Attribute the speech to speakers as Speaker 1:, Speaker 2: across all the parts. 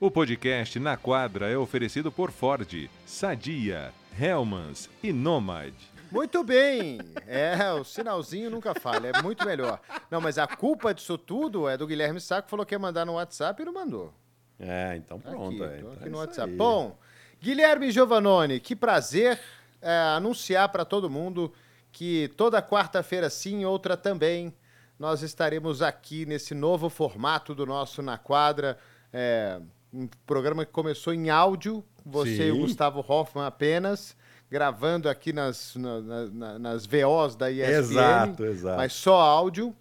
Speaker 1: O podcast Na Quadra é oferecido por Ford, Sadia, Helmans e Nomad.
Speaker 2: Muito bem. É, o sinalzinho nunca falha, é muito melhor. Não, mas a culpa disso tudo é do Guilherme Saco, falou que ia mandar no WhatsApp e não mandou.
Speaker 3: É, então pronto.
Speaker 2: aqui,
Speaker 3: é, então
Speaker 2: aqui
Speaker 3: é
Speaker 2: no
Speaker 3: isso
Speaker 2: WhatsApp.
Speaker 3: aí.
Speaker 2: Bom, Guilherme Giovanoni, que prazer é, anunciar para todo mundo que toda quarta-feira sim, outra também, nós estaremos aqui nesse novo formato do nosso Na Quadra, é, um programa que começou em áudio, você e o
Speaker 3: Sim.
Speaker 2: Gustavo Hoffman apenas, gravando aqui nas, na- na- na- nas VOs da ESPN.
Speaker 3: Exato, exato.
Speaker 2: Mas só áudio,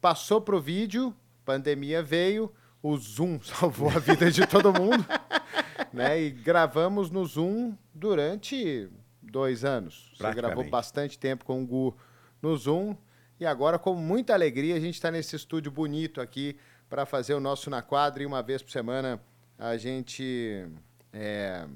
Speaker 2: passou pro vídeo, pandemia veio, o Zoom salvou a vida de todo mundo, né? E gravamos no Zoom durante dois anos. Você gravou bastante tempo com o Gu no Zoom e agora com muita alegria a gente está nesse estúdio bonito aqui para fazer o nosso na quadra e uma vez por semana a gente é,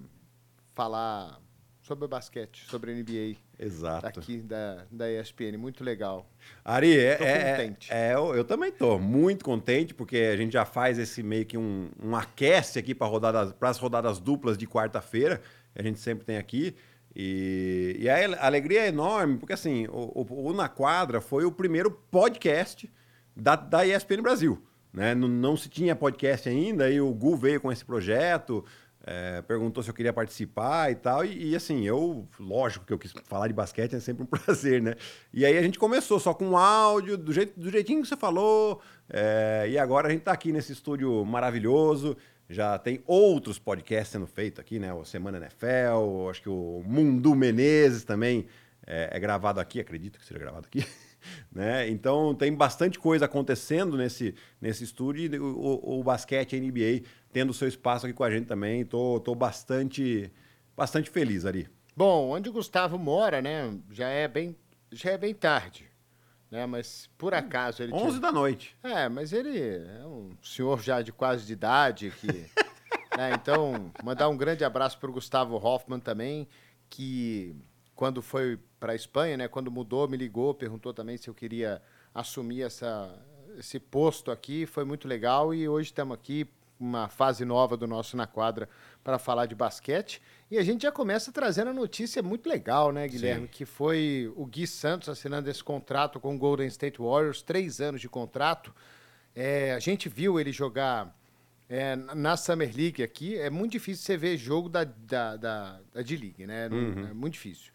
Speaker 2: falar sobre basquete, sobre NBA
Speaker 3: Exato.
Speaker 2: aqui da, da ESPN. Muito legal.
Speaker 3: Ari, é, é- é, eu, eu também tô muito contente, porque a gente já faz esse meio que um, um aquece aqui para rodadas, as rodadas duplas de quarta-feira, que a gente sempre tem aqui. E, e a a alegria é enorme, porque assim, o, o- o Na Quadra foi o primeiro podcast da, da ESPN Brasil. Né? Não, não se tinha podcast ainda, e o Gu veio com esse projeto, é, perguntou se eu queria participar e tal. E, e, assim, eu, lógico que eu quis falar de basquete, é sempre um prazer, né? E aí a gente começou só com áudio, do, jeito, do jeitinho que você falou. é, e agora a gente tá aqui nesse estúdio maravilhoso. Já tem outros podcasts sendo feitos aqui, né? O Semana NFL, acho que o Mundo Menezes também é, é gravado aqui, acredito que seja gravado aqui. né? Então tem bastante coisa acontecendo nesse, nesse estúdio e o, o, basquete NBA tendo seu espaço aqui com a gente também. Tô, tô bastante, bastante feliz, Ari.
Speaker 2: Bom, onde o Gustavo mora, né? Já é bem, já é bem tarde, né? Mas por acaso ele
Speaker 3: 11 da noite.
Speaker 2: É, mas ele é um senhor já de quase de idade que, né? Então, mandar um grande abraço para o Gustavo Hoffman também, que quando foi para a Espanha, né? Quando mudou, me ligou, perguntou também se eu queria assumir essa, esse posto aqui. Foi muito legal e hoje estamos aqui uma fase nova do nosso na quadra para falar de basquete. E a gente já começa trazendo a notícia muito legal, né, Guilherme? Que foi o Gui Santos assinando esse contrato com o Golden State Warriors, três anos de contrato. É, a gente viu ele jogar é, na Summer League aqui. É muito difícil você ver jogo da, da, da, da D-League, né? Não- É muito difícil.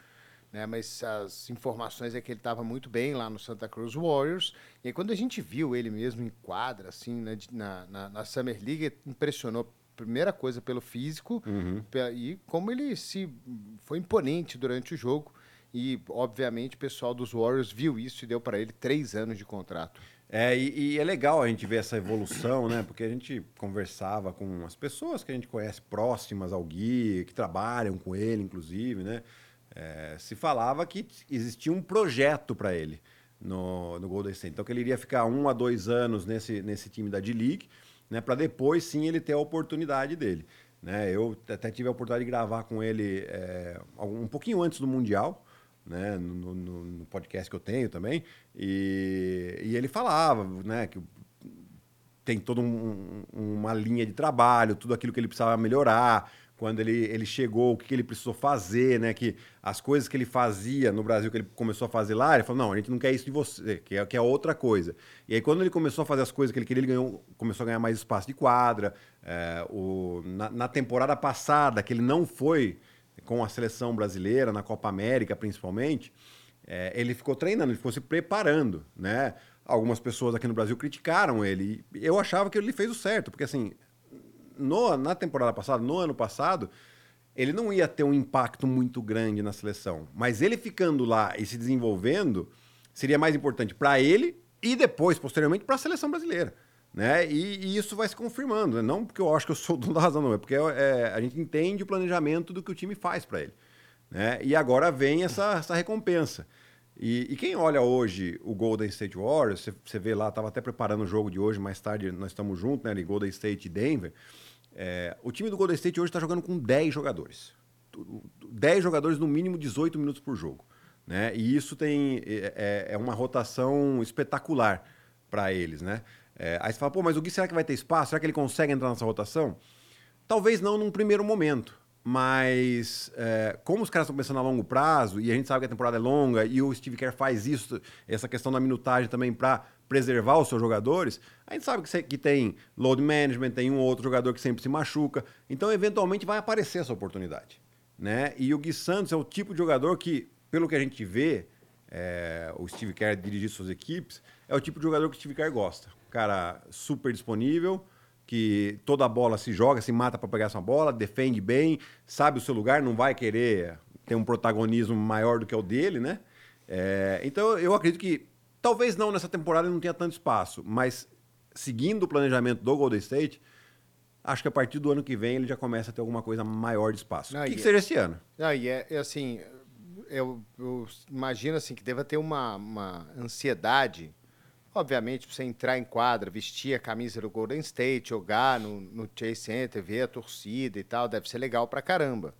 Speaker 2: Né? Mas as informações é que ele estava muito bem lá no Santa Cruz Warriors. E aí, quando a gente viu ele mesmo em quadra, assim, na, na, na, Summer League, impressionou. Primeira coisa pelo físico pe- e como ele se foi imponente durante o jogo. E, obviamente, o pessoal dos Warriors viu isso e deu para ele três anos de contrato.
Speaker 3: É, e, e é legal a gente ver essa evolução, né? Porque a gente conversava com as pessoas que a gente conhece próximas ao Gui, que trabalham com ele, inclusive, né? É, se falava que existia um projeto para ele no, no Golden State. Então, que ele iria ficar um a dois anos nesse, nesse time da D-League, né? Para depois, sim, ele ter a oportunidade dele. Né? Eu até tive a oportunidade de gravar com ele é, um pouquinho antes do Mundial, né, no, no- no podcast que eu tenho também, e, e ele falava né, que tem toda um- uma linha de trabalho, tudo aquilo que ele precisava melhorar, quando ele, ele chegou, o que ele precisou fazer, né? Que as coisas que ele fazia no Brasil, que ele começou a fazer lá, ele falou, não, a gente não quer isso de você, que é, é outra coisa. E aí, quando ele começou a fazer as coisas que ele queria, ele ganhou, começou a ganhar mais espaço de quadra. É, o, na, na temporada passada, que ele não foi com a seleção brasileira, na Copa América principalmente, é, ele ficou treinando, ele ficou se preparando, né? Algumas pessoas aqui no Brasil criticaram ele. Eu achava que ele fez o certo, porque assim, no- na temporada passada, no ano passado, ele não ia ter um impacto muito grande na seleção. Mas ele ficando lá e se desenvolvendo seria mais importante para ele e depois, posteriormente, para a seleção brasileira. Né? E, e isso vai se confirmando. Né? Não porque eu acho que eu sou dono da razão, não. É porque é, a gente entende o planejamento do que o time faz para ele. Né? E agora vem essa, essa recompensa. E, e quem olha hoje o Golden State Warriors, você- vê lá, estava até preparando o jogo de hoje, mais tarde nós estamos juntos, né? Golden State e Denver. É, o time do Golden State hoje está jogando com 10 jogadores. Tu- 10 jogadores, no mínimo 18 minutos por jogo. Né? E isso tem, é, é- é uma rotação espetacular para eles. Né? É, aí você fala, pô, mas o Gui será que vai ter espaço? Será que ele consegue entrar nessa rotação? Talvez não num primeiro momento, mas é, como os caras estão pensando a longo prazo, e a gente sabe que a temporada é longa, e o Steve Kerr faz isso, essa questão da minutagem também para preservar os seus jogadores, a gente sabe que, que tem load management, tem um ou outro jogador que sempre se machuca, então eventualmente vai aparecer essa oportunidade. Né? E o Gui Santos é o tipo de jogador que, pelo que a gente vê, é, o Steve Kerr dirigir suas equipes, é o tipo de jogador que o Steve Kerr gosta. Cara super disponível, que toda a bola se joga, se mata para pegar essa bola, defende bem, sabe o seu lugar, não vai querer ter um protagonismo maior do que o dele, né? É, então eu acredito que talvez não nessa temporada ele não tenha tanto espaço, mas seguindo o planejamento do Golden State, acho que a partir do ano que vem ele já começa a ter alguma coisa maior de espaço. Não, que, que seja esse ano.
Speaker 2: Não, e é, é assim, eu, eu, imagino assim que deva ter uma, uma ansiedade Obviamente, você entrar em quadra, vestir a camisa do Golden State, jogar no, no Chase Center, ver a torcida e tal, deve ser legal pra caramba.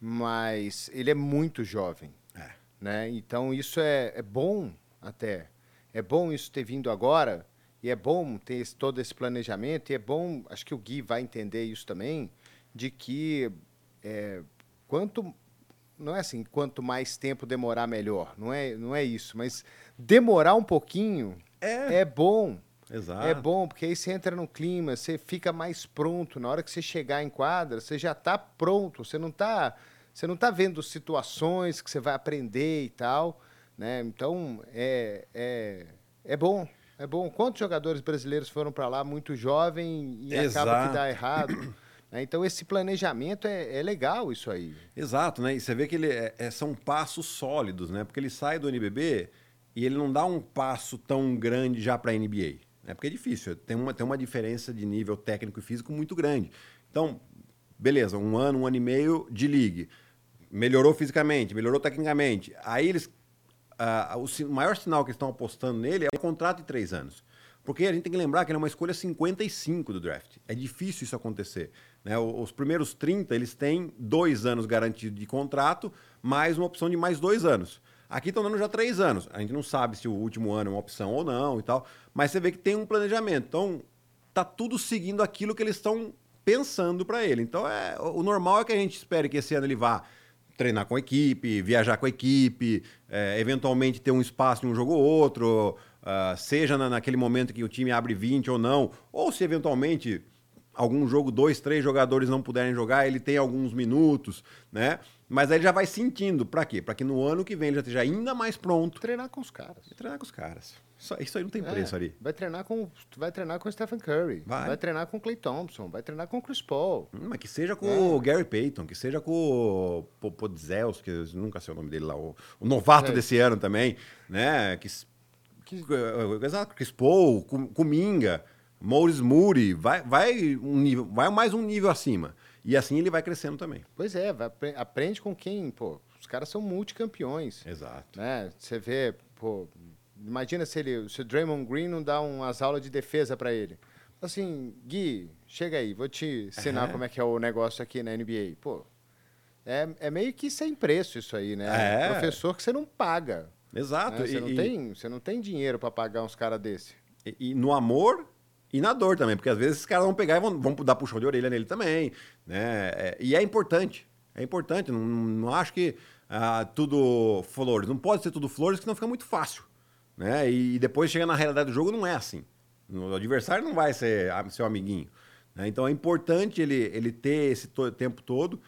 Speaker 2: Mas ele é muito jovem. É. Né? Então, isso é, é bom até. É bom isso ter vindo agora, e é bom ter esse, todo esse planejamento, e é bom, acho que o Gui vai entender isso também, de que é, quanto. Não é assim, quanto mais tempo demorar, melhor. Não é, não é isso, mas demorar um pouquinho é, é bom.
Speaker 3: Exato.
Speaker 2: É bom, porque aí você entra no clima, você fica mais pronto. Na hora que você chegar em quadra, você já está pronto. Você não está você não tá vendo situações que você vai aprender e tal. Né? Então, é, é, é bom. É bom. Quantos jogadores brasileiros foram para lá muito jovem e Exato. acaba que dá errado? Né? Então, esse planejamento é, é, legal, isso aí.
Speaker 3: Exato, né? E você vê que ele é, é, são passos sólidos, né? Porque ele sai do NBB e ele não dá um passo tão grande já para a NBA. Né? Porque é difícil, tem uma, tem uma diferença de nível técnico e físico muito grande. Então, beleza, um ano, um ano e meio de league. Melhorou fisicamente, melhorou tecnicamente. Aí eles. O maior sinal que estão apostando nele é o contrato de três anos. Porque a gente tem que lembrar que ele é uma escolha 55 do draft. É difícil isso acontecer. Né? Os primeiros 30, eles têm dois anos garantido de contrato, mais uma opção de mais dois anos. Aqui estão dando já três anos. A gente não sabe se o último ano é uma opção ou não e tal, mas você vê que tem um planejamento. Então, tá tudo seguindo aquilo que eles estão pensando para ele. Então, é, o normal é que a gente espere que esse ano ele vá treinar com a equipe, viajar com a equipe, é, eventualmente ter um espaço em um jogo ou outro, uh, seja na, naquele momento que o time abre 20 ou não, ou se eventualmente algum jogo, dois, três jogadores não puderem jogar, ele tem alguns minutos, né? Mas aí ele já vai sentindo. Pra quê? Pra que no ano que vem ele já esteja ainda mais pronto.
Speaker 2: Treinar com os caras.
Speaker 3: Treinar com os caras. Isso, isso aí não tem é, preço ali.
Speaker 2: Vai treinar com, vai treinar com o Stephen Curry. Vai. vai treinar com o Clay Thompson. Vai treinar com o Chris Paul.
Speaker 3: Hum, mas que seja com é. o Gary Payton. Que seja com o Podzels, que eu nunca sei o nome dele lá. O, o novato é. desse ano também. Né? Que, que, exato. Chris Paul, Kuminga, Maurice Moody. Vai, vai, um nível, vai mais um nível acima. E assim ele vai crescendo também.
Speaker 2: Pois é, vai, aprende com quem, pô, os caras são multicampeões.
Speaker 3: Exato.
Speaker 2: Né? Você vê, pô, imagina se ele, se o Draymond Green não dá umas aulas de defesa para ele. Assim, Gui, chega aí, vou te ensinar como é que é o negócio aqui na NBA. Pô, é, é meio que sem preço isso aí, né? É. Professor que você não paga.
Speaker 3: Exato.
Speaker 2: Né? Você, e, não tem, você não tem dinheiro para pagar uns caras desse.
Speaker 3: E, e, no amor e na dor também, porque às vezes esses caras vão pegar e vão, vão dar puxão de orelha nele também. Né? É, e é importante. É importante. Não, não acho que ah, tudo flores. Não pode ser tudo flores, senão fica muito fácil. Né? E depois chega na realidade do jogo, não é assim. O adversário não vai ser seu amiguinho. Né? Então é importante ele, ele ter esse to tempo todo.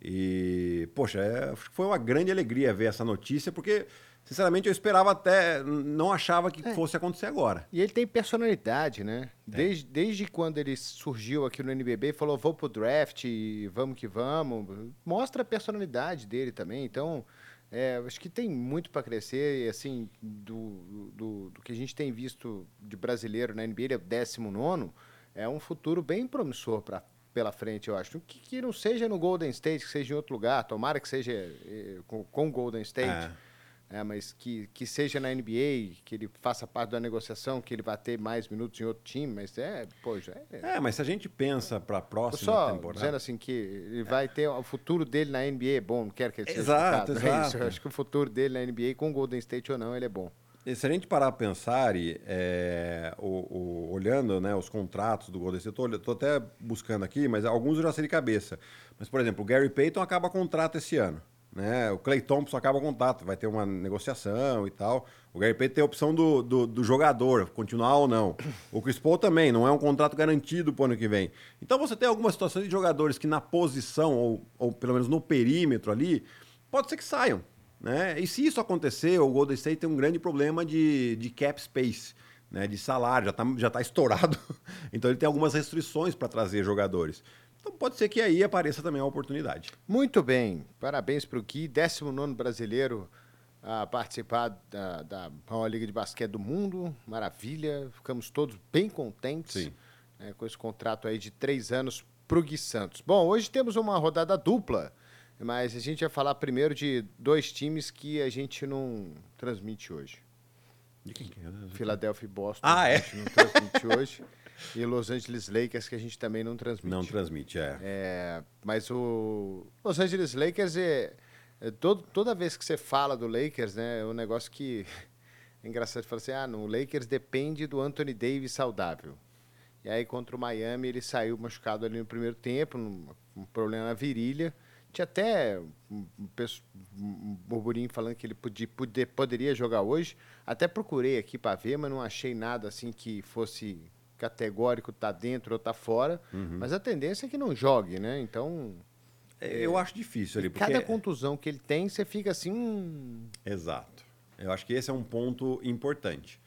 Speaker 3: E, poxa, é, foi uma grande alegria ver essa notícia, porque Sinceramente, eu esperava até. Não achava que é. fosse acontecer agora.
Speaker 2: E ele tem personalidade, né? É. Desde, desde quando ele surgiu aqui no NBB, falou: vou pro draft, vamos que vamos. Mostra a personalidade dele também. Então, é, acho que tem muito para crescer. E, assim, do, do, do, que a gente tem visto de brasileiro na NBA, ele é o 19. É um futuro bem promissor para pela frente, eu acho. Que, que não seja no Golden State, que seja em outro lugar. Tomara que seja eh, com o Golden State. É é, mas que, que seja na NBA, que ele faça parte da negociação, que ele vai ter mais minutos em outro time, mas é, já
Speaker 3: é. É, mas se a gente pensa para a próxima
Speaker 2: só
Speaker 3: temporada.
Speaker 2: dizendo assim que ele vai ter o futuro dele na NBA é bom, não quero que ele seja
Speaker 3: exato,
Speaker 2: exato. É isso, eu acho que o futuro dele na NBA, com o Golden State ou não, ele é bom.
Speaker 3: se a gente parar a pensar, e, é, o, o, olhando né, os contratos do Golden State, estou até buscando aqui, mas alguns eu já sei de cabeça. Mas, por exemplo, o Gary Payton acaba contrato esse ano. Né? O Clay Thompson acaba o contrato, vai ter uma negociação e tal. O Gary Payton tem a opção do, do, do, jogador, continuar ou não. O Chris Paul também, não é um contrato garantido para o ano que vem. Então você tem algumas situações de jogadores que na posição, ou, ou pelo menos no perímetro ali, pode ser que saiam. Né? E se isso acontecer, o Golden State tem um grande problema de, de cap space, né? de salário, já está já tá estourado. então ele tem algumas restrições para trazer jogadores. Então pode ser que aí apareça também a oportunidade.
Speaker 2: Muito bem, parabéns para o Gui, 19 brasileiro a participar da, da maior liga de basquete do mundo, maravilha, ficamos todos bem contentes né, com esse contrato aí de três anos para o Gui Santos. Bom, hoje temos uma rodada dupla. Mas a gente vai falar primeiro de dois times que a gente não transmite hoje.
Speaker 3: De quem que é?
Speaker 2: Philadelphia e Boston.
Speaker 3: Ah, é?
Speaker 2: A gente não transmite hoje. E Los Angeles Lakers, que a gente também não transmite.
Speaker 3: Não transmite, é.
Speaker 2: é mas o Los Angeles Lakers é. é todo, toda vez que você fala do Lakers, né, é um negócio que. É engraçado falar assim: ah, no Lakers depende do Anthony Davis saudável. E aí contra o Miami ele saiu machucado ali no primeiro tempo, um, problema na virilha. Tinha até um, um burburinho falando que ele podia, poder, poderia jogar hoje. Até procurei aqui para ver, mas não achei nada assim que fosse categórico, tá dentro ou tá fora. Uhum. Mas a tendência é que não jogue, né? Então.
Speaker 3: É, eu acho difícil ali.
Speaker 2: Porque... Cada contusão que ele tem, você fica assim. Hum...
Speaker 3: Exato. Eu acho que esse é um ponto importante.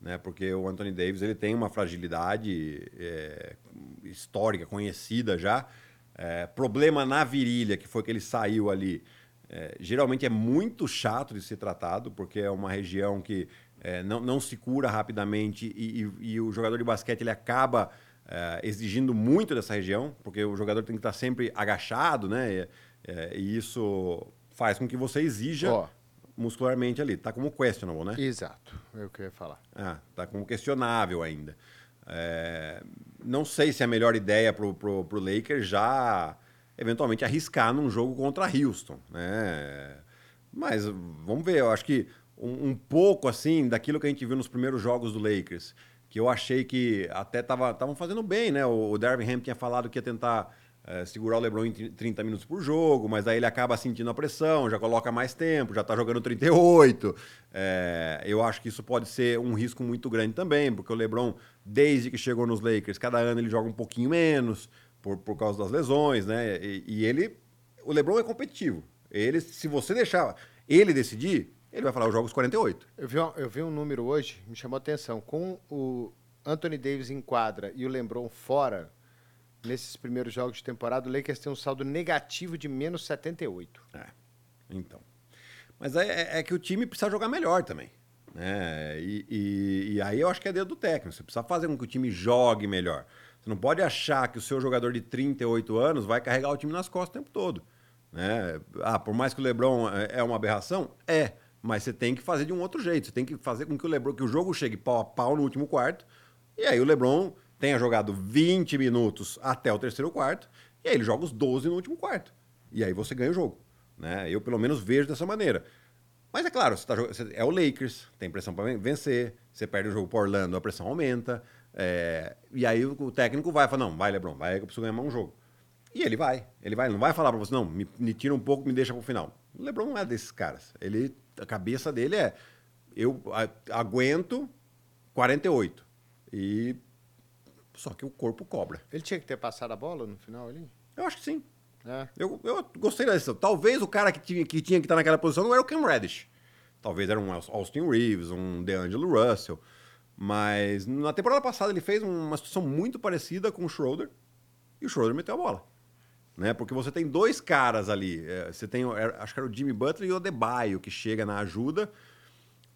Speaker 3: Né? Porque o Anthony Davis ele tem uma fragilidade é, histórica, conhecida já. É, problema na virilha, que foi que ele saiu ali, é, geralmente é muito chato de ser tratado, porque é uma região que é, não, não se cura rapidamente e, e, e, o jogador de basquete ele acaba é, exigindo muito dessa região, porque o jogador tem que estar sempre agachado, né? E, é, e isso faz com que você exija muscularmente ali. Tá como questionable, né?
Speaker 2: Exato, é o que eu ia falar.
Speaker 3: Ah, tá como questionável ainda. É, não sei se é a melhor ideia para o Lakers já eventualmente arriscar num jogo contra Houston, né? Mas vamos ver, eu acho que um, um, pouco assim daquilo que a gente viu nos primeiros jogos do Lakers, que eu achei que até estavam fazendo bem, né? O, o Darvin Ham tinha falado que ia tentar é, segurar o LeBron em 30 minutos por jogo, mas aí ele acaba sentindo a pressão, já coloca mais tempo, já está jogando 38. É, eu acho que isso pode ser um risco muito grande também, porque o LeBron, desde que chegou nos Lakers, cada ano ele joga um pouquinho menos por, por causa das lesões, né? E, e ele, o LeBron é competitivo. Ele, se você deixar ele decidir, ele vai falar os jogos 48.
Speaker 2: Eu vi, eu vi um número hoje, me chamou a atenção. Com o Anthony Davis em quadra e o LeBron fora, nesses primeiros jogos de temporada, o Lakers tem um saldo negativo de menos 78.
Speaker 3: É, então. Mas é, é, é que o time precisa jogar melhor também. Né? E, e, e, aí eu acho que é dedo do técnico. Você precisa fazer com que o time jogue melhor. Você não pode achar que o seu jogador de 38 anos vai carregar o time nas costas o tempo todo. Né? Ah, por mais que o Lebron é, é uma aberração, é. Mas você tem que fazer de um outro jeito. Você tem que fazer com que o Lebron, que o jogo chegue pau a pau no último quarto. E aí o Lebron tenha jogado 20 minutos até o terceiro quarto, e aí ele joga os 12 no último quarto. E aí você ganha o jogo. Né? Eu, pelo menos, vejo dessa maneira. Mas é claro, você tá, você, é o Lakers, tem pressão para vencer, você perde o jogo para Orlando, a pressão aumenta. É, e aí o, técnico vai falar: não, vai, Lebron, vai que eu preciso ganhar mais um jogo. E ele vai, ele vai, não vai falar para você, não, me, me tira um pouco, me deixa para o final. O Lebron não é desses caras. Ele, a cabeça dele é: eu aguento 48. E só que o corpo cobra.
Speaker 2: Ele tinha que ter passado a bola no final ali?
Speaker 3: Eu acho que sim. É. Eu, eu gostei da decisão. Talvez o cara que tinha que, tinha que estar naquela posição não era o Cam Reddish. Talvez era um Austin Reeves, um DeAngelo Russell. Mas na temporada passada ele fez uma situação muito parecida com o Schroeder. E o Schroeder meteu a bola. Né? Porque você tem dois caras ali. É, você tem, acho que era o Jimmy Butler e o Adebayo, que chega na ajuda.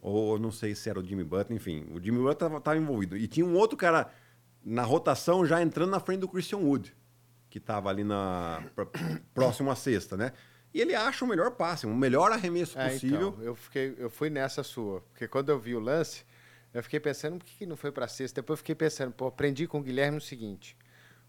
Speaker 3: Ou não sei se era o Jimmy Butler, enfim. O Jimmy Butler estava envolvido. E tinha um outro cara na rotação já entrando na frente do Christian Wood, que estava ali na próximo à sexta, né? E ele acha o melhor passe, o melhor arremesso é, possível.
Speaker 2: Então, eu, fiquei, eu fui nessa sua, porque quando eu vi o lance, eu fiquei pensando, por que não foi para sexta? Depois eu fiquei pensando, pô, aprendi com o Guilherme o seguinte,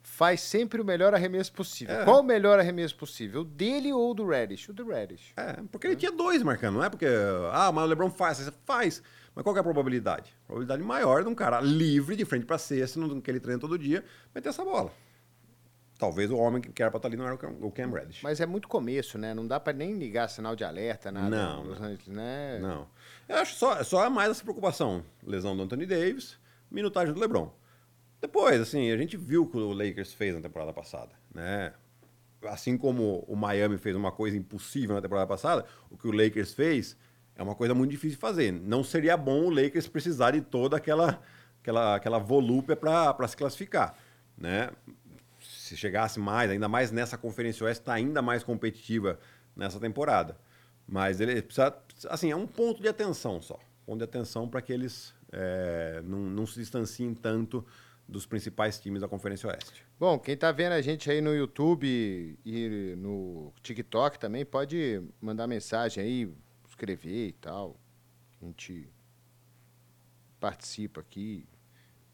Speaker 2: faz sempre o melhor arremesso possível. É. Qual o melhor arremesso possível? O dele ou o do Reddish? O do Reddish.
Speaker 3: É, porque ele tinha dois marcando, não é porque, ah, mas o LeBron faz, faz. Mas qual é a probabilidade? A probabilidade maior de um cara livre de frente para cesta, que ele treina todo dia, meter essa bola. Talvez o homem que era para estar ali não era o Cam Reddish.
Speaker 2: Mas é muito começo, né? Não dá para nem ligar sinal de alerta, nada.
Speaker 3: Não, não.
Speaker 2: Angeles, né?
Speaker 3: Não. Eu acho só, só mais essa preocupação. Lesão do Anthony Davis, minutagem do LeBron. Depois, assim, a gente viu o que o Lakers fez na temporada passada, né? Assim como o Miami fez uma coisa impossível na temporada passada, o que o Lakers fez é uma coisa muito difícil de fazer. Não seria bom o Lakers precisar de toda aquela, aquela, aquela volúpia para se classificar, né? Se chegasse mais, ainda mais nessa Conferência Oeste, está ainda mais competitiva nessa temporada. Mas ele precisa, assim, é um ponto de atenção só. Ponto de atenção para que eles é, não, não se distanciem tanto dos principais times da Conferência Oeste.
Speaker 2: Bom, quem tá vendo a gente aí no YouTube e no TikTok também pode mandar mensagem aí, escrever e tal. A gente participa aqui.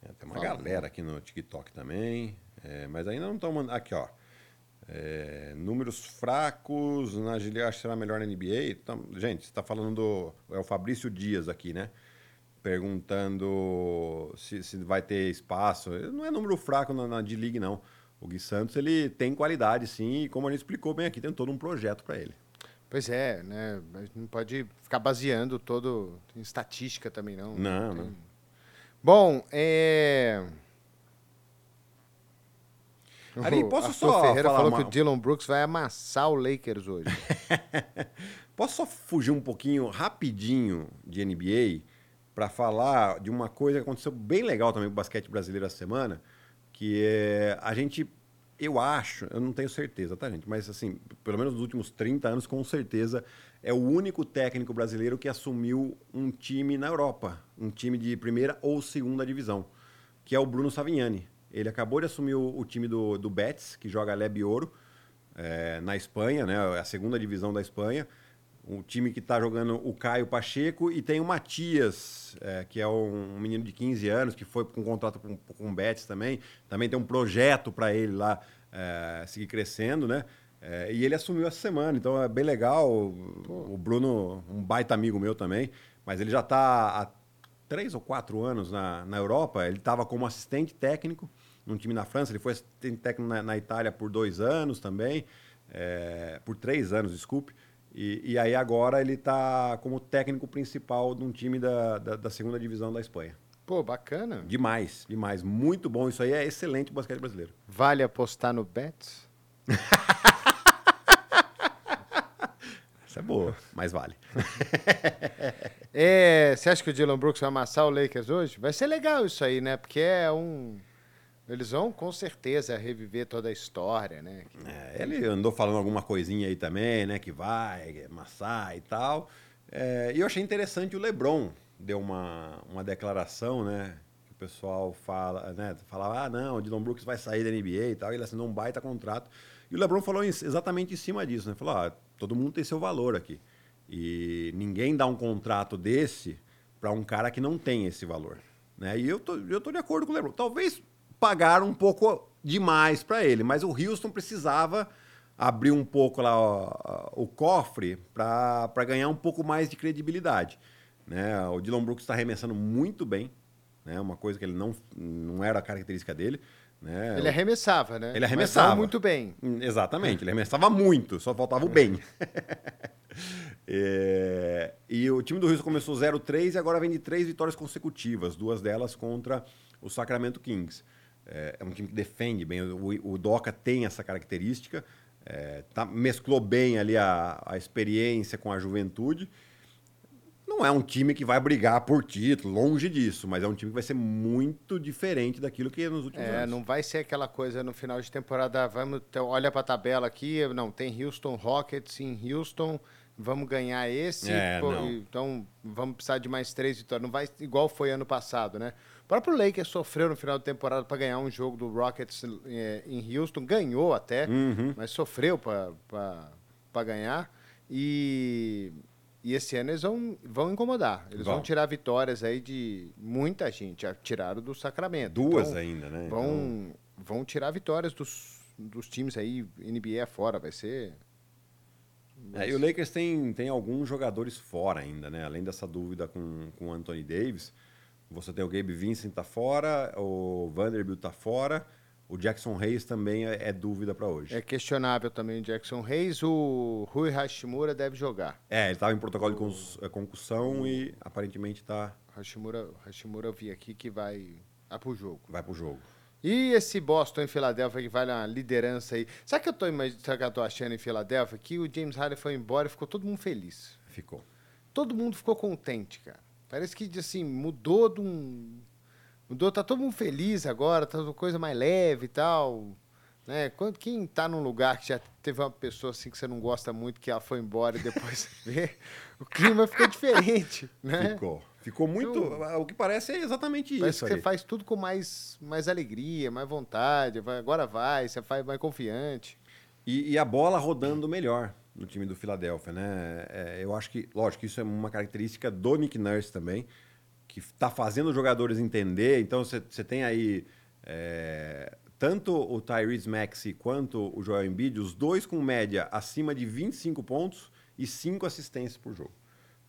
Speaker 3: É, tem uma
Speaker 2: Fala.
Speaker 3: galera aqui no TikTok também, é, mas ainda não estão mandando. Aqui, ó. É, números fracos na que será melhor na NBA. Então, gente, você está falando do. É o Fabrício Dias aqui, né? Perguntando se, se vai ter espaço. Não é número fraco na, na D-League, não. O Gui Santos ele tem qualidade, sim, e como a gente explicou bem aqui, tem todo um projeto para ele.
Speaker 2: Pois é, né? A gente não pode ficar baseando todo em estatística também, não.
Speaker 3: Não,
Speaker 2: Tem-
Speaker 3: não.
Speaker 2: Bom, é.
Speaker 3: Ari,
Speaker 2: O
Speaker 3: posso
Speaker 2: Arthur
Speaker 3: só
Speaker 2: Ferreira falou
Speaker 3: uma-
Speaker 2: que o Dylan Brooks vai amassar o Lakers hoje.
Speaker 3: Posso só fugir um pouquinho rapidinho de NBA para falar de uma coisa que aconteceu bem legal também pro basquete brasileiro essa semana, que é a gente, eu acho, eu não tenho certeza, tá, gente? Mas assim, pelo menos nos últimos 30 anos, com certeza, é o único técnico brasileiro que assumiu um time na Europa, um time de primeira ou segunda divisão, que é o Bruno Savignani. Ele acabou de assumir o, o time do, do Betis, que joga Lebe Ouro, é, na Espanha, né? A segunda divisão da Espanha. Um time que está jogando o Caio Pacheco e tem o Matias, é, que é um menino de 15 anos, que foi com contrato com, com o Betis também. Também tem um projeto para ele lá é, seguir crescendo, né? É, e ele assumiu essa semana, então é bem legal. O, o Bruno, um baita amigo meu também, mas ele já está há três ou quatro anos na, na Europa. Ele estava como assistente técnico num time na França, ele foi assistente técnico na, na Itália por dois anos também, é, por três anos, desculpe. E, e aí agora ele está como técnico principal de um time da, da, da segunda divisão da Espanha.
Speaker 2: Pô, bacana.
Speaker 3: Demais, demais. Muito bom. Isso aí é excelente pro basquete brasileiro.
Speaker 2: Vale apostar no Betis?
Speaker 3: Essa é boa, mas vale.
Speaker 2: É, você acha que o Dylan Brooks vai amassar o Lakers hoje? Vai ser legal isso aí, né? Porque é um. Eles vão com certeza reviver toda a história, né?
Speaker 3: É, ele andou falando alguma coisinha aí também, né? Que vai amassar e tal. É, e eu achei interessante o LeBron deu uma, uma declaração, né? Que o pessoal fala, né? Falava, ah, não, o Dylan Brooks vai sair da NBA e tal. Ele assinou um baita contrato. E o LeBron falou exatamente em cima disso, né? Falou, ah, todo mundo tem seu valor aqui. E ninguém dá um contrato desse para um cara que não tem esse valor. Né? E eu tô, eu tô de acordo com o LeBron. Talvez pagaram um pouco demais para ele, mas o Houston precisava abrir um pouco lá ó, o cofre para ganhar um pouco mais de credibilidade. Né? O Dylan Brooks está arremessando muito bem, né? uma coisa que ele não, não era a característica dele. Né?
Speaker 2: Ele arremessava, né?
Speaker 3: Ele arremessava.
Speaker 2: muito bem.
Speaker 3: Hum, Exatamente, ele arremessava muito, só faltava o bem. É, e o time do Houston começou 0-3 e agora vem de três vitórias consecutivas, duas delas contra o Sacramento Kings. É, é um time que defende bem, o, o Doca tem essa característica, é, tá- mesclou bem ali a, a experiência com a juventude. Não é um time que vai brigar por título, longe disso, mas é um time que vai ser muito diferente daquilo que é nos últimos
Speaker 2: É,
Speaker 3: anos.
Speaker 2: não vai ser aquela coisa no final de temporada, vamos, ter- olha pra tabela aqui, não, tem Houston Rockets em Houston, vamos ganhar esse,
Speaker 3: É,
Speaker 2: pô, então vamos precisar de mais três vitórias. Não vai igual foi ano passado, né? O próprio Lakers sofreu no final da temporada para ganhar um jogo do Rockets eh, em Houston, ganhou até,
Speaker 3: Uhum.
Speaker 2: mas sofreu para ganhar. E, e esse ano eles vão, vão incomodar. Eles vão.
Speaker 3: Vão.
Speaker 2: tirar vitórias aí de muita gente. Tiraram do Sacramento.
Speaker 3: Duas
Speaker 2: Então,
Speaker 3: ainda, né?
Speaker 2: Vão,
Speaker 3: Então-
Speaker 2: vão tirar vitórias dos, dos times aí, NBA fora. Vai ser.
Speaker 3: É, e o Lakers tem, tem alguns jogadores fora ainda, né? Além dessa dúvida com o Anthony Davis, você tem o Gabe Vincent tá fora, o Vanderbilt tá fora, o Jackson Reis também é, é dúvida para hoje.
Speaker 2: É questionável também o Jackson Reis, o Rui Hashimura deve jogar.
Speaker 3: É, ele estava em protocolo de é, concussão e aparentemente está...
Speaker 2: Hashimura, Hashimura eu vi aqui que vai, vai pro jogo.
Speaker 3: Vai pro jogo.
Speaker 2: E esse Boston em Filadélfia que vai na liderança aí. Sabe o que eu tô, sabe que eu tô achando em Filadélfia? Que o James Harden foi embora e ficou todo mundo feliz.
Speaker 3: Ficou.
Speaker 2: Todo mundo ficou contente, cara. Parece que assim, mudou de um. Mudou, tá todo mundo feliz agora, tá uma coisa mais leve e tal. Né? Quando, quem tá num lugar que já teve uma pessoa assim que você não gosta muito, que ela foi embora e depois vê, o clima fica diferente, né?
Speaker 3: Ficou. Ficou muito. Então, o que parece é exatamente
Speaker 2: parece
Speaker 3: isso.
Speaker 2: Que você faz tudo com mais, mais alegria, mais vontade. Vai, agora vai, você faz mais confiante.
Speaker 3: E, e, a bola rodando melhor no time do Philadelphia, né? É, eu acho que, lógico, isso é uma característica do Nick Nurse também, que está fazendo os jogadores entender. Então você tem aí. É, tanto o Tyrese Maxey quanto o Joel Embiid, os dois com média acima de 25 pontos e 5 assistências por jogo.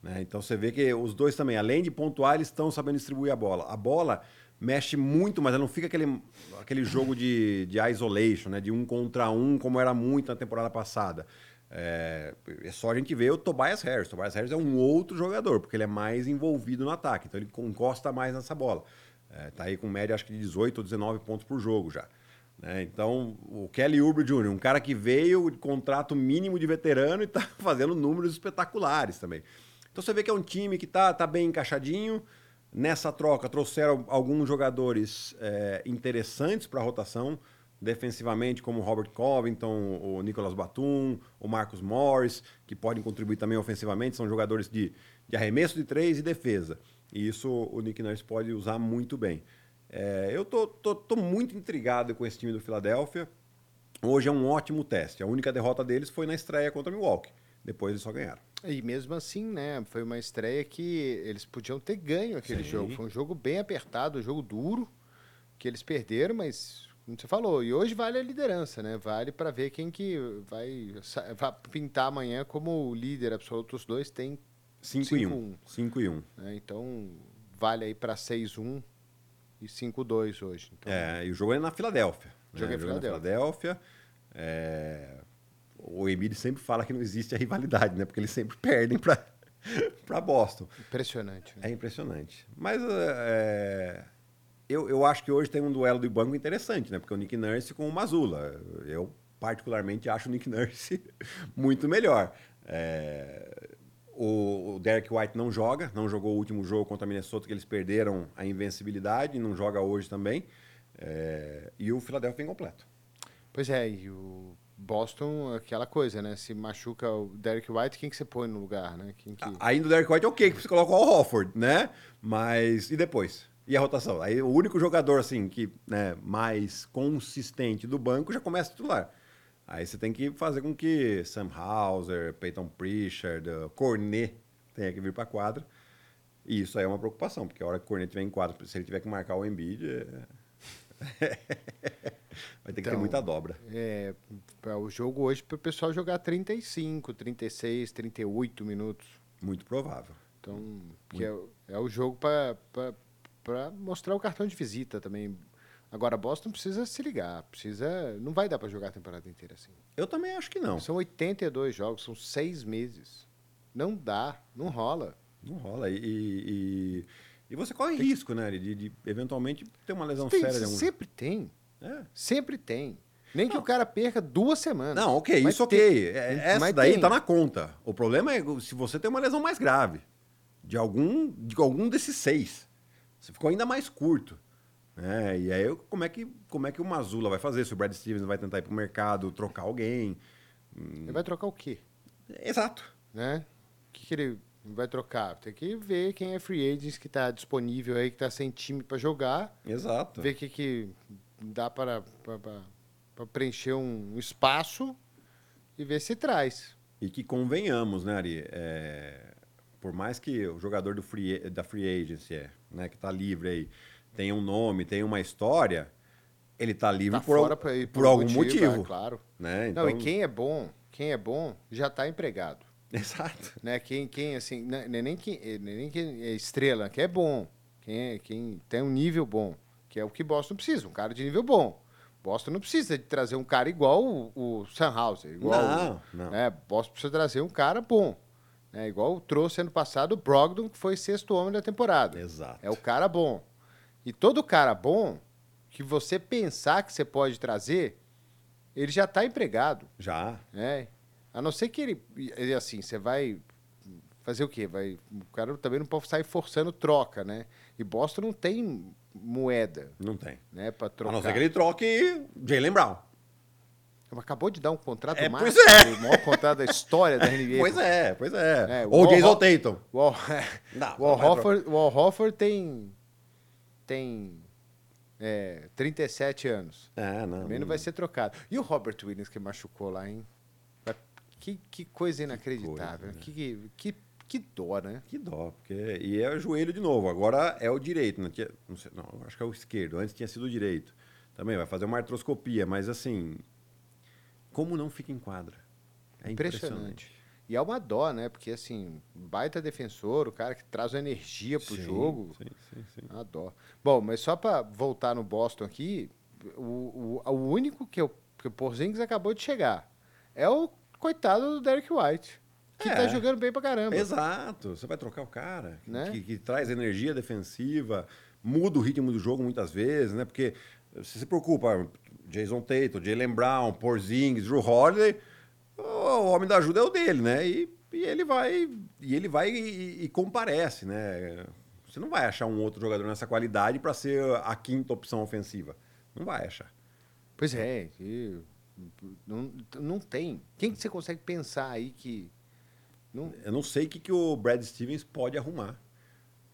Speaker 3: Né? Então você vê que os dois também, além de pontuar, eles estão sabendo distribuir a bola. A bola mexe muito, mas ela não fica aquele, aquele jogo de, de isolation, né? de um contra um, como era muito na temporada passada. É, é só a gente ver o Tobias Harris. O Tobias Harris é um outro jogador, porque ele é mais envolvido no ataque, então ele encosta mais nessa bola. É, tá aí com média acho que de 18 ou 19 pontos por jogo já. Né? Então, o Kelly Oubre Jr., um cara que veio de contrato mínimo de veterano e está fazendo números espetaculares também. Então você vê que é um time que está tá bem encaixadinho. Nessa troca trouxeram alguns jogadores é, interessantes para a rotação, defensivamente, como o Robert Covington, o Nicolas Batum, o Marcus Morris, que podem contribuir também ofensivamente. São jogadores de, de arremesso de três e defesa. E isso o Nick Nurse pode usar muito bem. É, eu tô, tô, tô, muito intrigado com esse time do Philadelphia. Hoje é um ótimo teste. A única derrota deles foi na estreia contra o Milwaukee. Depois eles só ganharam.
Speaker 2: E mesmo assim, né? Foi uma estreia que eles podiam ter ganho aquele Sim. jogo. Foi um jogo bem apertado, um jogo duro, que eles perderam, mas como você falou, e hoje vale a liderança, né? Vale para ver quem que vai, vai, pintar amanhã como líder absoluto. Os dois têm
Speaker 3: 5 e 1. 5 e 1.
Speaker 2: Né? Então, vale aí para 6-1 e 5-2 hoje. Então,
Speaker 3: é, e o jogo é na Filadélfia.
Speaker 2: O jogo
Speaker 3: né?
Speaker 2: é Filadélfia.
Speaker 3: Na Filadélfia. É o Emílio sempre fala que não existe a rivalidade, né? Porque eles sempre perdem para para Boston.
Speaker 2: Impressionante.
Speaker 3: Né? É impressionante. Mas é, eu, eu acho que hoje tem um duelo de banco interessante, né? Porque o Nick Nurse com o Mazula. Eu particularmente acho o Nick Nurse muito melhor. É, o, o Derek White não joga, não jogou o último jogo contra a Minnesota, que eles perderam a invencibilidade, não joga hoje também. É, e o Philadelphia incompleto.
Speaker 2: Pois é, e o Boston, aquela coisa, né? Se machuca o Derek White, quem que você põe no lugar, né? Quem que...
Speaker 3: Ainda o Derek White é ok que você coloca o Hofford, né? Mas e depois? E a rotação? Aí o único jogador, assim, que né, mais consistente do banco já começa a titular. Aí você tem que fazer com que Sam Hauser, Peyton Pritchard, Cornet tenha que vir para a quadra. E isso aí é uma preocupação, porque a hora que o Cornet estiver em quadra, se ele tiver que marcar o Embiid... É... Vai ter que então, ter muita dobra.
Speaker 2: É, o jogo hoje para o pessoal jogar 35, 36, 38 minutos.
Speaker 3: Muito provável.
Speaker 2: Então, que é, é, o jogo para mostrar o cartão de visita também. Agora, Boston precisa se ligar, precisa. Não vai dar para jogar a temporada inteira assim.
Speaker 3: Eu também acho que não.
Speaker 2: São 82 jogos, são seis meses. Não dá, não rola.
Speaker 3: Não rola. E, e, e você corre tem risco, que... né? De, de, eventualmente ter uma lesão tem, séria.
Speaker 2: Sempre tem. É. Sempre tem. Nem não. que o cara perca duas semanas.
Speaker 3: Não, ok, isso ok. Tem. É, essa mas daí tem. tá na conta. O problema é se você tem uma lesão mais grave. De algum, de algum desses seis. Você ficou ainda mais curto. É, e aí, como é, que, como é que o Mazula vai fazer? Se o Brad Stevens vai tentar ir pro mercado, trocar alguém.
Speaker 2: Ele vai trocar o quê?
Speaker 3: Exato.
Speaker 2: Né? O que, que ele vai trocar? Tem que ver quem é free agent que está disponível aí, que está sem time para jogar.
Speaker 3: Exato.
Speaker 2: Ver o que, que dá para, para, preencher um espaço e ver se traz.
Speaker 3: E que convenhamos, né, Ari? É, por mais que o jogador do free, da free agency, é, né, que está livre aí, tenha um nome, tenha uma história, ele está livre tá por, por, por, algum motivo. motivo
Speaker 2: é, claro.
Speaker 3: Né?
Speaker 2: Então... Não, e então quem é bom, quem é bom já está empregado.
Speaker 3: Exato.
Speaker 2: Né? Quem, quem assim, não é nem quem, nem quem é estrela, que é bom. Quem, é, quem tem um nível bom, que é o que Boston precisa, um cara de nível bom. Boston não precisa de trazer um cara igual o, o Sunhauser. Igual
Speaker 3: Não,
Speaker 2: o,
Speaker 3: não.
Speaker 2: Né? Boston precisa trazer um cara bom. Né? Igual trouxe ano passado o Brogdon, que foi sexto homem da temporada.
Speaker 3: Exato.
Speaker 2: É o cara bom. E todo cara bom que você pensar que você pode trazer, ele já está empregado.
Speaker 3: Já.
Speaker 2: né? A não ser que ele, ele, assim, você vai fazer o quê? Vai, o cara também não pode sair forçando troca, né? E Boston não tem moeda,
Speaker 3: Não tem.
Speaker 2: né, para
Speaker 3: A
Speaker 2: trocar.
Speaker 3: não ser que ele troque Jalen Brown.
Speaker 2: Acabou de dar um contrato
Speaker 3: É,
Speaker 2: máximo,
Speaker 3: pois é.
Speaker 2: o maior contrato da história da NBA.
Speaker 3: Pois é, pois é.
Speaker 2: É,
Speaker 3: Ou
Speaker 2: Al
Speaker 3: Jason Tatum.
Speaker 2: O
Speaker 3: Não,
Speaker 2: Horford tem tem é, 37 anos.
Speaker 3: É, não.
Speaker 2: Também não vai ser trocado. E o Robert Williams que machucou lá, hein? Que, que coisa inacreditável.
Speaker 3: coisa, né?
Speaker 2: que, que, que dó, né?
Speaker 3: Que dó, porque. E é o joelho de novo. Agora é o direito. Não, tinha... não, sei, não, acho que é o esquerdo. Antes tinha sido o direito. Também vai fazer uma artroscopia, mas assim. Como não fica em quadra? É impressionante.
Speaker 2: E é uma dó, né? Porque, assim, baita defensor, o cara que traz energia pro
Speaker 3: Sim,
Speaker 2: jogo.
Speaker 3: Sim, sim, sim.
Speaker 2: Uma dó. Bom, mas só para voltar no Boston aqui, o, o, o único que, eu, que o Porzingis acabou de chegar é o coitado do Derek White, que
Speaker 3: É.
Speaker 2: tá jogando bem pra caramba.
Speaker 3: Exato. Você vai trocar o cara
Speaker 2: Né?
Speaker 3: que, que traz energia defensiva, muda o ritmo do jogo muitas vezes, né? Porque você se preocupa, Jason Tatum, Jalen Brown, Porzingis, Drew Holiday, o homem da ajuda é o dele, né? E, e ele vai e ele vai e, e comparece, né? Você não vai achar um outro jogador nessa qualidade para ser a quinta opção ofensiva. Não vai achar.
Speaker 2: Pois é, não, não tem. Quem que você consegue pensar aí que. Não,
Speaker 3: Eu não sei o que, que o Brad Stevens pode arrumar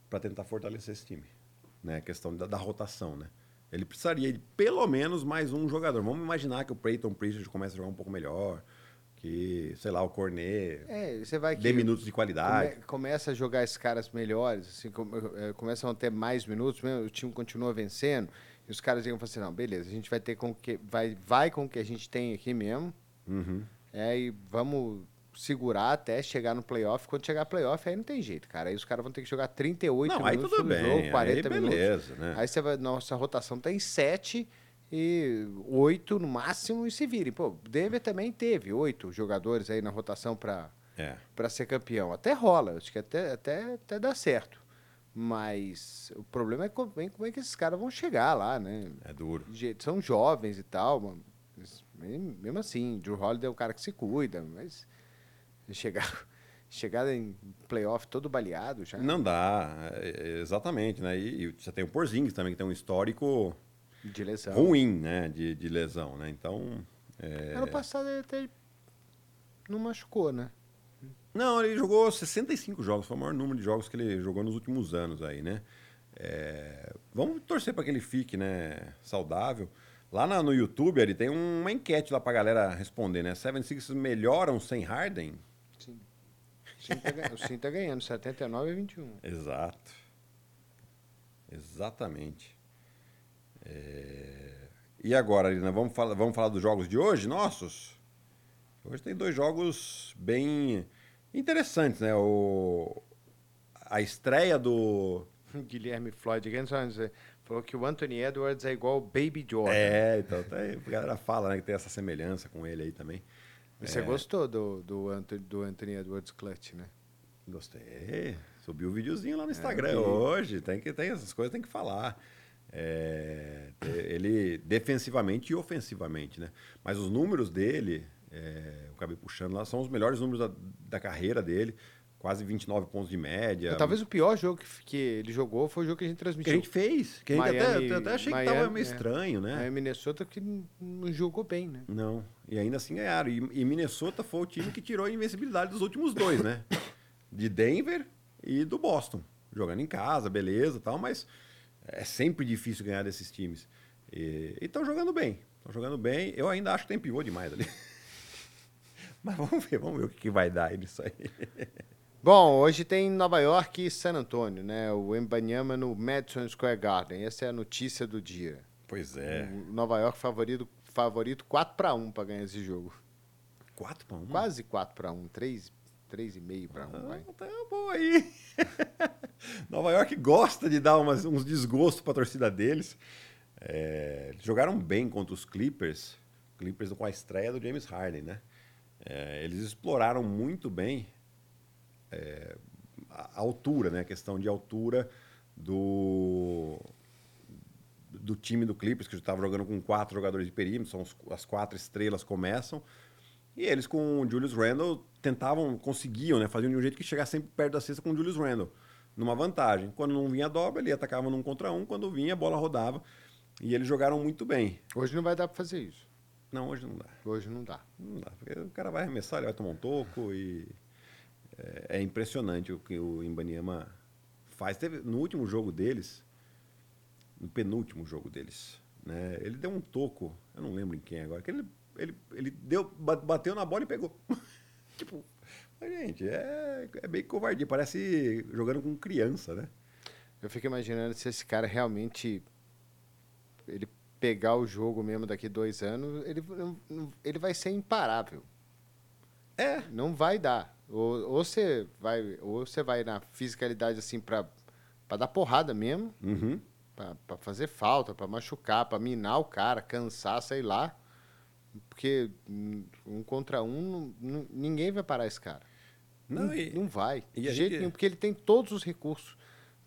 Speaker 3: para tentar fortalecer esse time. Né? A questão da, da rotação, né? Ele precisaria de pelo menos mais um jogador. Vamos imaginar que o Peyton Pritchard comece a jogar um pouco melhor, que, sei lá, o Cornet
Speaker 2: é, você vai que
Speaker 3: dê minutos de qualidade.
Speaker 2: come- começa a jogar esses caras melhores, assim, come- eh, começam a ter mais minutos, mesmo, o time continua vencendo, e os caras iam falar assim, não, beleza, a gente vai ter com o que vai, vai com o que a gente tem aqui mesmo,
Speaker 3: Uhum.
Speaker 2: é, e vamos segurar até chegar no playoff. Quando chegar no playoff, aí não tem jeito, cara. Aí os caras vão ter que jogar 38
Speaker 3: Não,
Speaker 2: minutos no jogo, 40
Speaker 3: aí
Speaker 2: minutos.
Speaker 3: beleza, né?
Speaker 2: Aí você vai, nossa rotação tem 7 e 8 no máximo e se virem. Pô, Denver também teve 8 jogadores aí na rotação para
Speaker 3: É.
Speaker 2: para ser campeão. Até rola, acho que até, até, até dá certo. Mas o problema é como, como é que esses caras vão chegar lá, né?
Speaker 3: É duro.
Speaker 2: São jovens e tal, mas mesmo assim, Drew Holiday é o cara que se cuida, mas chegar, chegar em playoff todo baleado já.
Speaker 3: Não dá, é, exatamente, né? E, e você tem o Porzingis também, que tem um histórico
Speaker 2: De lesão.
Speaker 3: ruim, né? De, de lesão, né? Então... é,
Speaker 2: Ano passado ele até não machucou, né?
Speaker 3: Não, ele jogou 65 jogos, foi o maior número de jogos que ele jogou nos últimos anos aí, né? É, vamos torcer para que ele fique, né, saudável. Lá na- no YouTube, ele tem uma enquete lá pra galera responder, né? Seven Sixers melhoram sem Harden?
Speaker 2: Sim. O Sim tá, ganha- o Sim tá ganhando, 79 a 21.
Speaker 3: Exato. Exatamente. É, E agora, Lina, vamos falar, vamos falar dos jogos de hoje, nossos? Hoje tem dois jogos bem interessantes, né? O... A estreia do.
Speaker 2: Guilherme Floyd falou que o Anthony Edwards é igual o Baby Jordan.
Speaker 3: É, então tá aí, a galera fala né, que tem essa semelhança com ele aí também.
Speaker 2: Você gostou do, do, Anthony, do Anthony Edwards Clutch, né?
Speaker 3: Gostei. Subiu o videozinho lá no Instagram
Speaker 2: eu vi.
Speaker 3: hoje. Tem que, tem essas coisas tem que falar. É, ele defensivamente e ofensivamente, né? Mas os números dele, é, eu acabei puxando lá, são os melhores números da, da carreira dele. Quase 29 pontos de média.
Speaker 2: Talvez o pior jogo que, que ele jogou foi o jogo que a gente
Speaker 3: que a
Speaker 2: transmitiu.
Speaker 3: gente fez. Que a gente até,
Speaker 2: Miami-
Speaker 3: até achei que
Speaker 2: Miami,
Speaker 3: tava meio
Speaker 2: é.
Speaker 3: estranho, né?
Speaker 2: É, Minnesota que não- jogou bem, né?
Speaker 3: Não. E ainda assim ganharam. E, e Minnesota foi o time que tirou a invencibilidade dos últimos dois, né? De Denver e do Boston. Jogando em casa, beleza e tal, mas é sempre difícil ganhar desses times. E estão jogando bem. Estão jogando bem. Eu ainda acho que tem pivô demais ali. Mas vamos ver, vamos ver o que, que vai dar nisso aí.
Speaker 2: Bom, hoje tem Nova York e San Antônio, né? O Embanyama no Madison Square Garden. Essa é a notícia do dia.
Speaker 3: Pois é.
Speaker 2: O Nova York favorito, favorito 4 para 1 para ganhar esse jogo.
Speaker 3: 4 para 1?
Speaker 2: Quase 4 para 1, 3, 3,5 para 1.
Speaker 3: Ah,
Speaker 2: vai.
Speaker 3: tá bom aí. Nova York gosta de dar umas, uns desgostos para a torcida deles. É, jogaram bem contra os Clippers. Clippers com a estreia do James Harden, né? É, eles exploraram muito bem é, a a altura, né? A questão de altura do, do time do Clippers, que estava jogando com quatro jogadores de perímetro, são os- as quatro estrelas começam. E eles com o Julius Randle tentavam, conseguiam, né? Faziam de um jeito que chegasse sempre perto da cesta com o Julius Randle, numa vantagem. Quando não vinha dobra, ele atacava num contra um, quando vinha, a bola rodava. E eles jogaram muito bem.
Speaker 2: Hoje não vai dar para fazer isso.
Speaker 3: Não, hoje não dá.
Speaker 2: Hoje não dá.
Speaker 3: Não dá, porque o cara vai arremessar, ele vai tomar um toco e é, é impressionante o que o Imbaniama faz. Teve, no último jogo deles, no penúltimo jogo deles, né, ele deu um toco, eu não lembro em quem agora, que ele, ele, ele deu, ba- bateu na bola e pegou. tipo, gente, é, é bem covardia, parece jogando com criança, né?
Speaker 2: Eu fico imaginando se esse cara realmente ele pegar o jogo mesmo daqui dois anos, ele, ele vai ser imparável.
Speaker 3: É,
Speaker 2: Não vai dar. Ou, ou você vai, ou você vai na fisicalidade assim para para dar porrada mesmo,
Speaker 3: uhum.
Speaker 2: para fazer falta, para machucar, para minar o cara, cansar, sei lá. Porque um contra um, ninguém vai parar esse cara.
Speaker 3: Não,
Speaker 2: não,
Speaker 3: e-
Speaker 2: não vai. de jeito
Speaker 3: gente-
Speaker 2: nenhum, porque ele tem todos os recursos.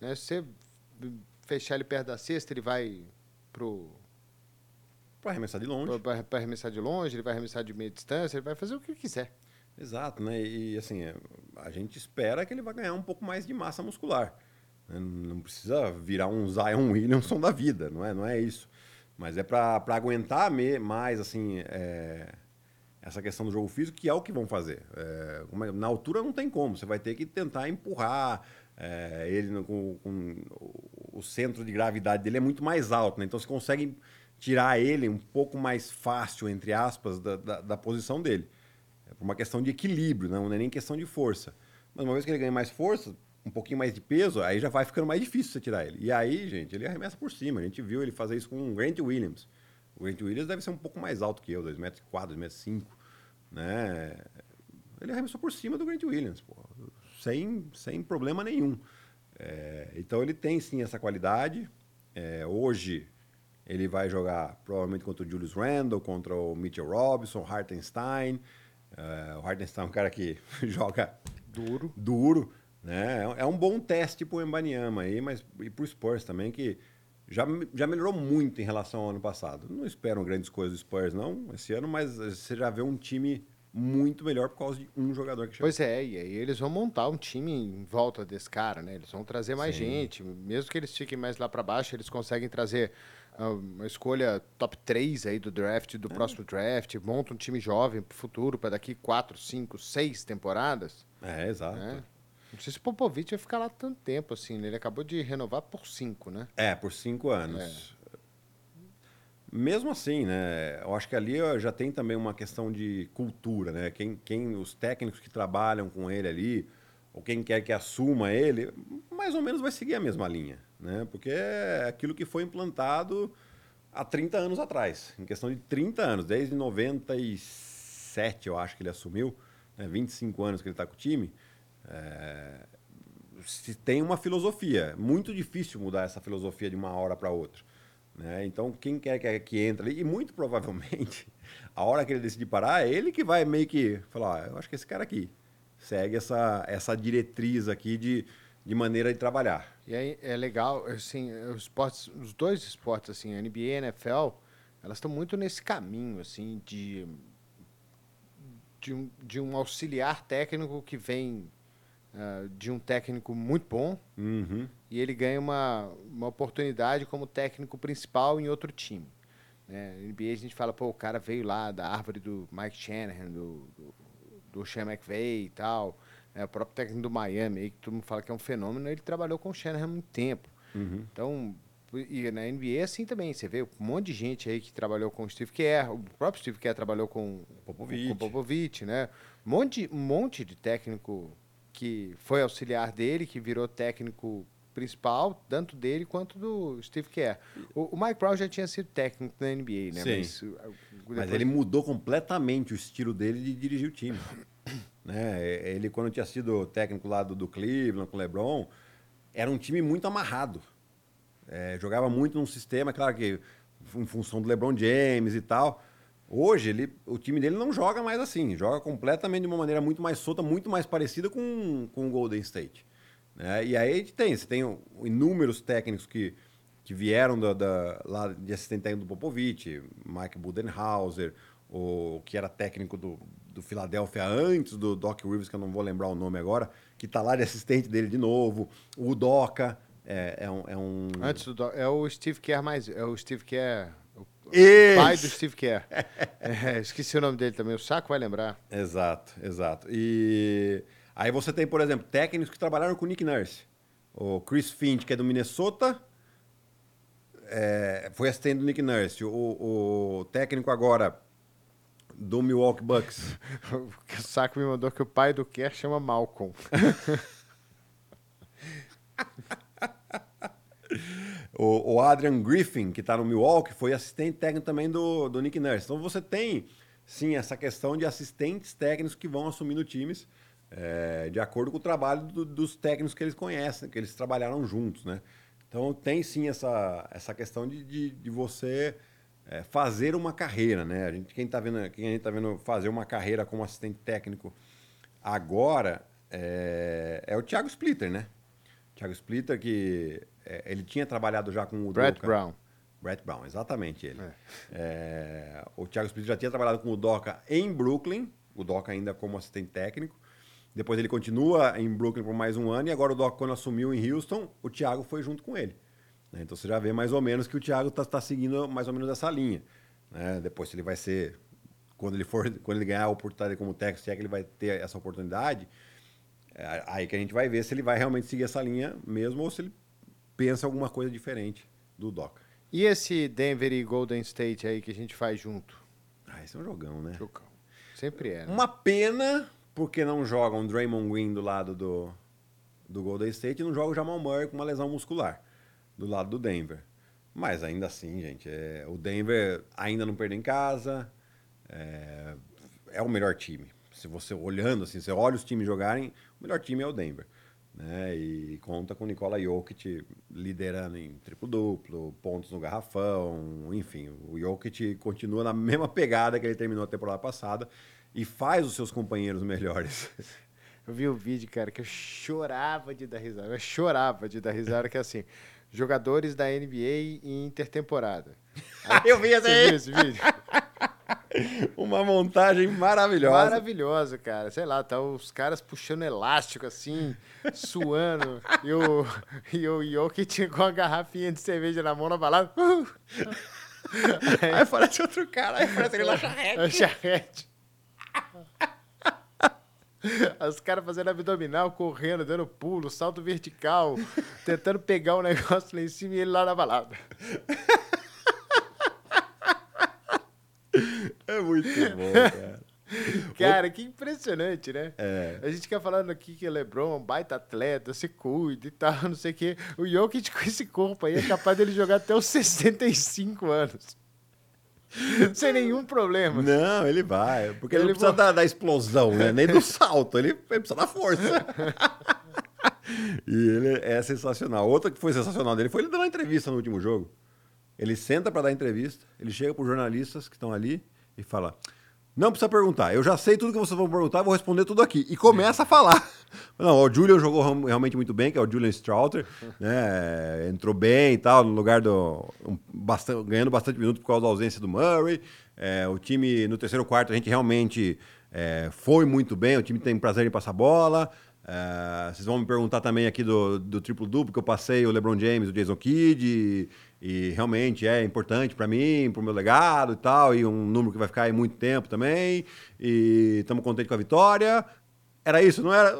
Speaker 2: Né? Se você fechar ele perto da cesta, ele vai pro
Speaker 3: Pra arremessar de longe.
Speaker 2: para arremessar de longe, ele vai arremessar de meia distância, ele vai fazer o que quiser.
Speaker 3: Exato, né? E assim, é, a gente espera que ele vai ganhar um pouco mais de massa muscular. né? Não precisa virar um Zion Williamson da vida, não é, não é isso. Mas é para aguentar mais assim é, essa questão do jogo físico, que é o que vão fazer. É, é- na altura não tem como, você vai ter que tentar empurrar. é, ele no- com, com- o- o centro de gravidade dele é muito mais alto, né? então você consegue tirar ele um pouco mais fácil, entre aspas, da, da, da posição dele. É por uma questão de equilíbrio, não é nem questão de força. Mas uma vez que ele ganha mais força, um pouquinho mais de peso, aí já vai ficando mais difícil você tirar ele. E aí, gente, ele arremessa por cima. A gente viu ele fazer isso com o Grant Williams. O Grant Williams deve ser um pouco mais alto que eu, 2,4 metros, 2,5 metros, cinco, né? Ele arremessou por cima do Grant Williams, pô, sem, sem problema nenhum. É, então ele tem sim essa qualidade. É, hoje ele vai jogar provavelmente contra o Julius Randle, contra o Mitchell Robinson, Hartenstein. É, o Hartenstein é um cara que joga
Speaker 2: Duro.
Speaker 3: duro, né? É- É um bom teste pro Embanyama aí, mas e pro Spurs também, que já, já melhorou muito em relação ao ano passado. Não esperam grandes coisas do Spurs, não, esse ano, mas você já vê um time muito melhor por causa de um jogador que chegou.
Speaker 2: Pois é, e aí eles vão montar um time em volta desse cara, né? Eles vão trazer mais
Speaker 3: Sim.
Speaker 2: gente, mesmo que eles fiquem mais lá para baixo, eles conseguem trazer uma escolha top 3 aí do draft, do próximo draft, monta um time jovem pro futuro, para daqui 4, 5, 6 temporadas,
Speaker 3: É, exato.
Speaker 2: né? Não sei se o Popovich vai ficar lá tanto tempo assim, né? Ele acabou de renovar por 5, né?
Speaker 3: É, por cinco anos. Mesmo assim, né? Eu acho que ali já tem também uma questão de cultura, né? Quem, quem, os técnicos que trabalham com ele ali, ou quem quer que assuma ele, mais ou menos vai seguir a mesma linha, né? Porque é aquilo que foi implantado há 30 anos atrás, em questão de 30 anos, desde 97, eu acho que ele assumiu, né? 25 anos que ele está com o time. É, se tem uma filosofia. É muito difícil mudar essa filosofia de uma hora para outra. Né? Então, quem quer que, que entre ali, e muito provavelmente, a hora que ele decidir parar, é ele que vai meio que falar: "Ah, eu acho que esse cara aqui segue essa, essa diretriz aqui de, de maneira de trabalhar.
Speaker 2: E aí é legal, assim, os esportes, os dois esportes, assim, a NBA e a NFL, elas estão muito nesse caminho, assim, de, de, um, de um auxiliar técnico que vem ah, de um técnico muito bom
Speaker 3: Uhum.
Speaker 2: e ele ganha uma, uma oportunidade como técnico principal em outro time. Né? Na NBA a gente fala, pô, o cara veio lá da árvore do Mike Shanahan, do, do, do Sean McVay e tal. Né? O próprio técnico do Miami, aí, que todo mundo fala que é um fenômeno, ele trabalhou com o Shanahan há muito tempo.
Speaker 3: Uhum.
Speaker 2: Então, e na NBA é assim também. Você vê um monte de gente aí que trabalhou com o Steve Kerr, o próprio Steve Kerr trabalhou com
Speaker 3: Popovich.
Speaker 2: com Popovich, né? Um monte, um monte de técnico que foi auxiliar dele, que virou técnico principal, tanto dele quanto do Steve Kerr. O, o Mike Brown já tinha sido técnico na NBA, né?
Speaker 3: Sim.
Speaker 2: Mas, uh,
Speaker 3: Mas
Speaker 2: depois-
Speaker 3: ele mudou completamente o estilo dele de dirigir o time. Né? Ele, quando tinha sido técnico lá do, do Cleveland com o LeBron, era um time muito amarrado. É, jogava muito num sistema, claro que em função do LeBron James e tal. Hoje, ele, o time dele não joga mais assim. Joga completamente de uma maneira muito mais solta, muito mais parecida com, com o Golden State. né? E aí a gente tem, você tem inúmeros técnicos que, que vieram da, da- lá de assistente técnico do Popovich, Mike Budenhauser, o que era técnico do, do Philadelphia antes do Doc Rivers, que eu não vou lembrar o nome agora, que tá lá de assistente dele de novo, o Doca, é, é um... É um...
Speaker 2: Antes do Doc- é o Steve Kerr mais. É o Steve Kerr. O pai do Steve Kerr. É, esqueci o nome dele também. O Saco vai lembrar.
Speaker 3: Exato, exato. E aí você tem, por exemplo, técnicos que trabalharam com o Nick Nurse. O Chris Finch, que é do Minnesota, é, foi assistente do Nick Nurse. O, o técnico agora do Milwaukee Bucks.
Speaker 2: O Saco me mandou que o pai do Kerr chama Malcolm.
Speaker 3: O, o Adrian Griffin, que está no Milwaukee, foi assistente técnico também do, do Nick Nurse. Então você tem, sim, essa questão de assistentes técnicos que vão assumindo times é, de acordo com o trabalho do- dos técnicos que eles conhecem, que eles trabalharam juntos, né? Então tem sim essa, essa questão de, de, de você é, fazer uma carreira, né? A gente, quem está vendo, quem a gente tá vendo fazer uma carreira como assistente técnico agora é, é o Thiago Splitter, né? Thiago Splitter, que é, ele tinha trabalhado já com o
Speaker 2: Brett
Speaker 3: Udoka.
Speaker 2: Brown.
Speaker 3: Brett Brown, exatamente ele.
Speaker 2: É.
Speaker 3: É, o Thiago Splitter já tinha trabalhado com o Doca em Brooklyn, o Doca ainda como assistente técnico. Depois ele continua em Brooklyn por mais um ano e agora o Doca, quando assumiu em Houston, o Thiago foi junto com ele. Né? Então você já vê mais ou menos que o Thiago está seguindo mais ou menos essa linha. né? Depois se ele vai ser, quando ele for, quando ele ganhar a oportunidade como técnico, se é que ele vai ter essa oportunidade, é aí que a gente vai ver se ele vai realmente seguir essa linha mesmo ou se ele pensa alguma coisa diferente do Doca.
Speaker 2: E esse Denver e Golden State aí que a gente faz junto?
Speaker 3: Ah, esse é um jogão, né?
Speaker 2: Jogão. Sempre é. né?
Speaker 3: Uma pena porque não joga um Draymond Green do lado do, do Golden State e não joga o Jamal Murray com uma lesão muscular do lado do Denver. Mas ainda assim, gente, é, o Denver ainda não perdeu em casa, é, é o melhor time. Se você olhando assim, você olha os times jogarem, o melhor time é o Denver. Né? E conta com o Nikola Jokic liderando em triplo-duplo, pontos no garrafão, enfim. O Jokic continua na mesma pegada que ele terminou a temporada passada e faz os seus companheiros melhores.
Speaker 2: Eu vi o vídeo, cara, que eu chorava de dar risada. Eu chorava de dar risada, que é assim, jogadores da NBA em intertemporada.
Speaker 3: Eu vi
Speaker 2: Você viu esse vídeo?
Speaker 3: Uma montagem maravilhosa.
Speaker 2: Maravilhoso, cara. Sei lá, tá os caras puxando elástico assim, suando. e o, e o Jokic com a garrafinha de cerveja na mão na balada. Uh!
Speaker 3: Aí aparece outro cara, aí aparece ele na charrete.
Speaker 2: A charrete. Os caras fazendo abdominal, correndo, dando pulo, salto vertical, tentando pegar o negócio lá em cima e ele lá na balada.
Speaker 3: É muito bom, cara.
Speaker 2: Cara, que impressionante, né?
Speaker 3: É.
Speaker 2: A gente fica falando aqui que o LeBron é um baita atleta, se cuida e tal, não sei o quê. O Jokic com esse corpo aí é capaz dele jogar até os 65 anos. Sem nenhum problema.
Speaker 3: Não, ele vai. Porque ele,
Speaker 2: Ele
Speaker 3: não precisa da, da explosão, né? Nem do salto. Ele, ele precisa da força. e ele é sensacional. Outra que foi sensacional dele foi ele dando uma entrevista no último jogo. Ele senta para dar entrevista, ele chega para os jornalistas que estão ali e fala: Não precisa perguntar, eu já sei tudo que vocês vão perguntar, vou responder tudo aqui. E começa a falar. Não, o Julian jogou realmente muito bem, que é o Julian Strouter, né? Entrou bem e tal, no lugar do. um, bastan- ganhando bastante minutos por causa da ausência do Murray. É, o time, no terceiro quarto, a gente realmente é, foi muito bem, o time tem prazer em passar bola. É, vocês vão me perguntar também aqui do, do triplo-duplo, que eu passei o LeBron James, o Jason Kidd, e, e realmente é importante para mim, para o meu legado e tal, e um número que vai ficar aí muito tempo também, e estamos contentes com a vitória. Era isso, não era?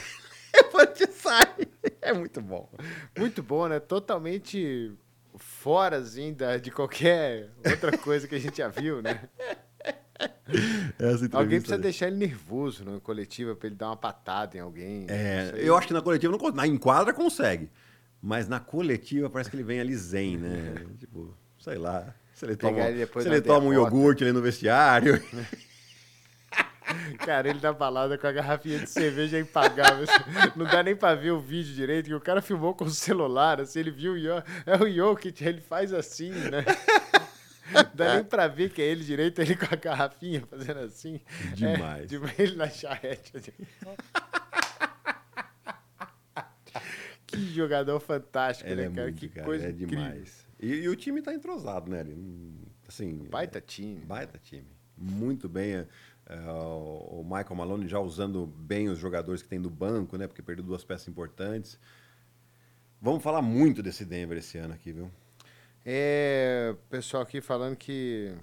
Speaker 3: Depois sai. É muito bom.
Speaker 2: Muito bom, né? Totalmente fora, assim, da- de qualquer outra coisa que a gente já viu, né? Alguém precisa deixar ele nervoso na coletiva pra ele dar uma patada em alguém.
Speaker 3: É, eu acho que na coletiva não consegue. Na enquadra consegue. Mas na coletiva parece que ele vem ali zen, né? tipo, sei lá. Se ele toma,
Speaker 2: ele
Speaker 3: se ele toma um iogurte ali no vestiário.
Speaker 2: Cara, ele na balada com a garrafinha de cerveja impagável. Não dá nem pra ver o vídeo direito, que o cara filmou com o celular, assim, ele viu o Jokic, é o Jokic, ele faz assim, né? Dá nem pra ver que é ele direito, ele com a garrafinha fazendo assim.
Speaker 3: Demais.
Speaker 2: É, tipo, ele na charrete. assim. que jogador fantástico,
Speaker 3: Ele
Speaker 2: né,
Speaker 3: é
Speaker 2: cara?
Speaker 3: muito,
Speaker 2: que
Speaker 3: cara,
Speaker 2: coisa
Speaker 3: é demais. E, e o time tá entrosado, né? Ele, assim,
Speaker 2: Baita time.
Speaker 3: Baita time. Muito bem. é, é, o o Michael Malone já usando bem os jogadores que tem do banco, né? Porque perdeu duas peças importantes. Vamos falar muito desse Denver esse ano aqui, viu?
Speaker 2: É, pessoal aqui falando que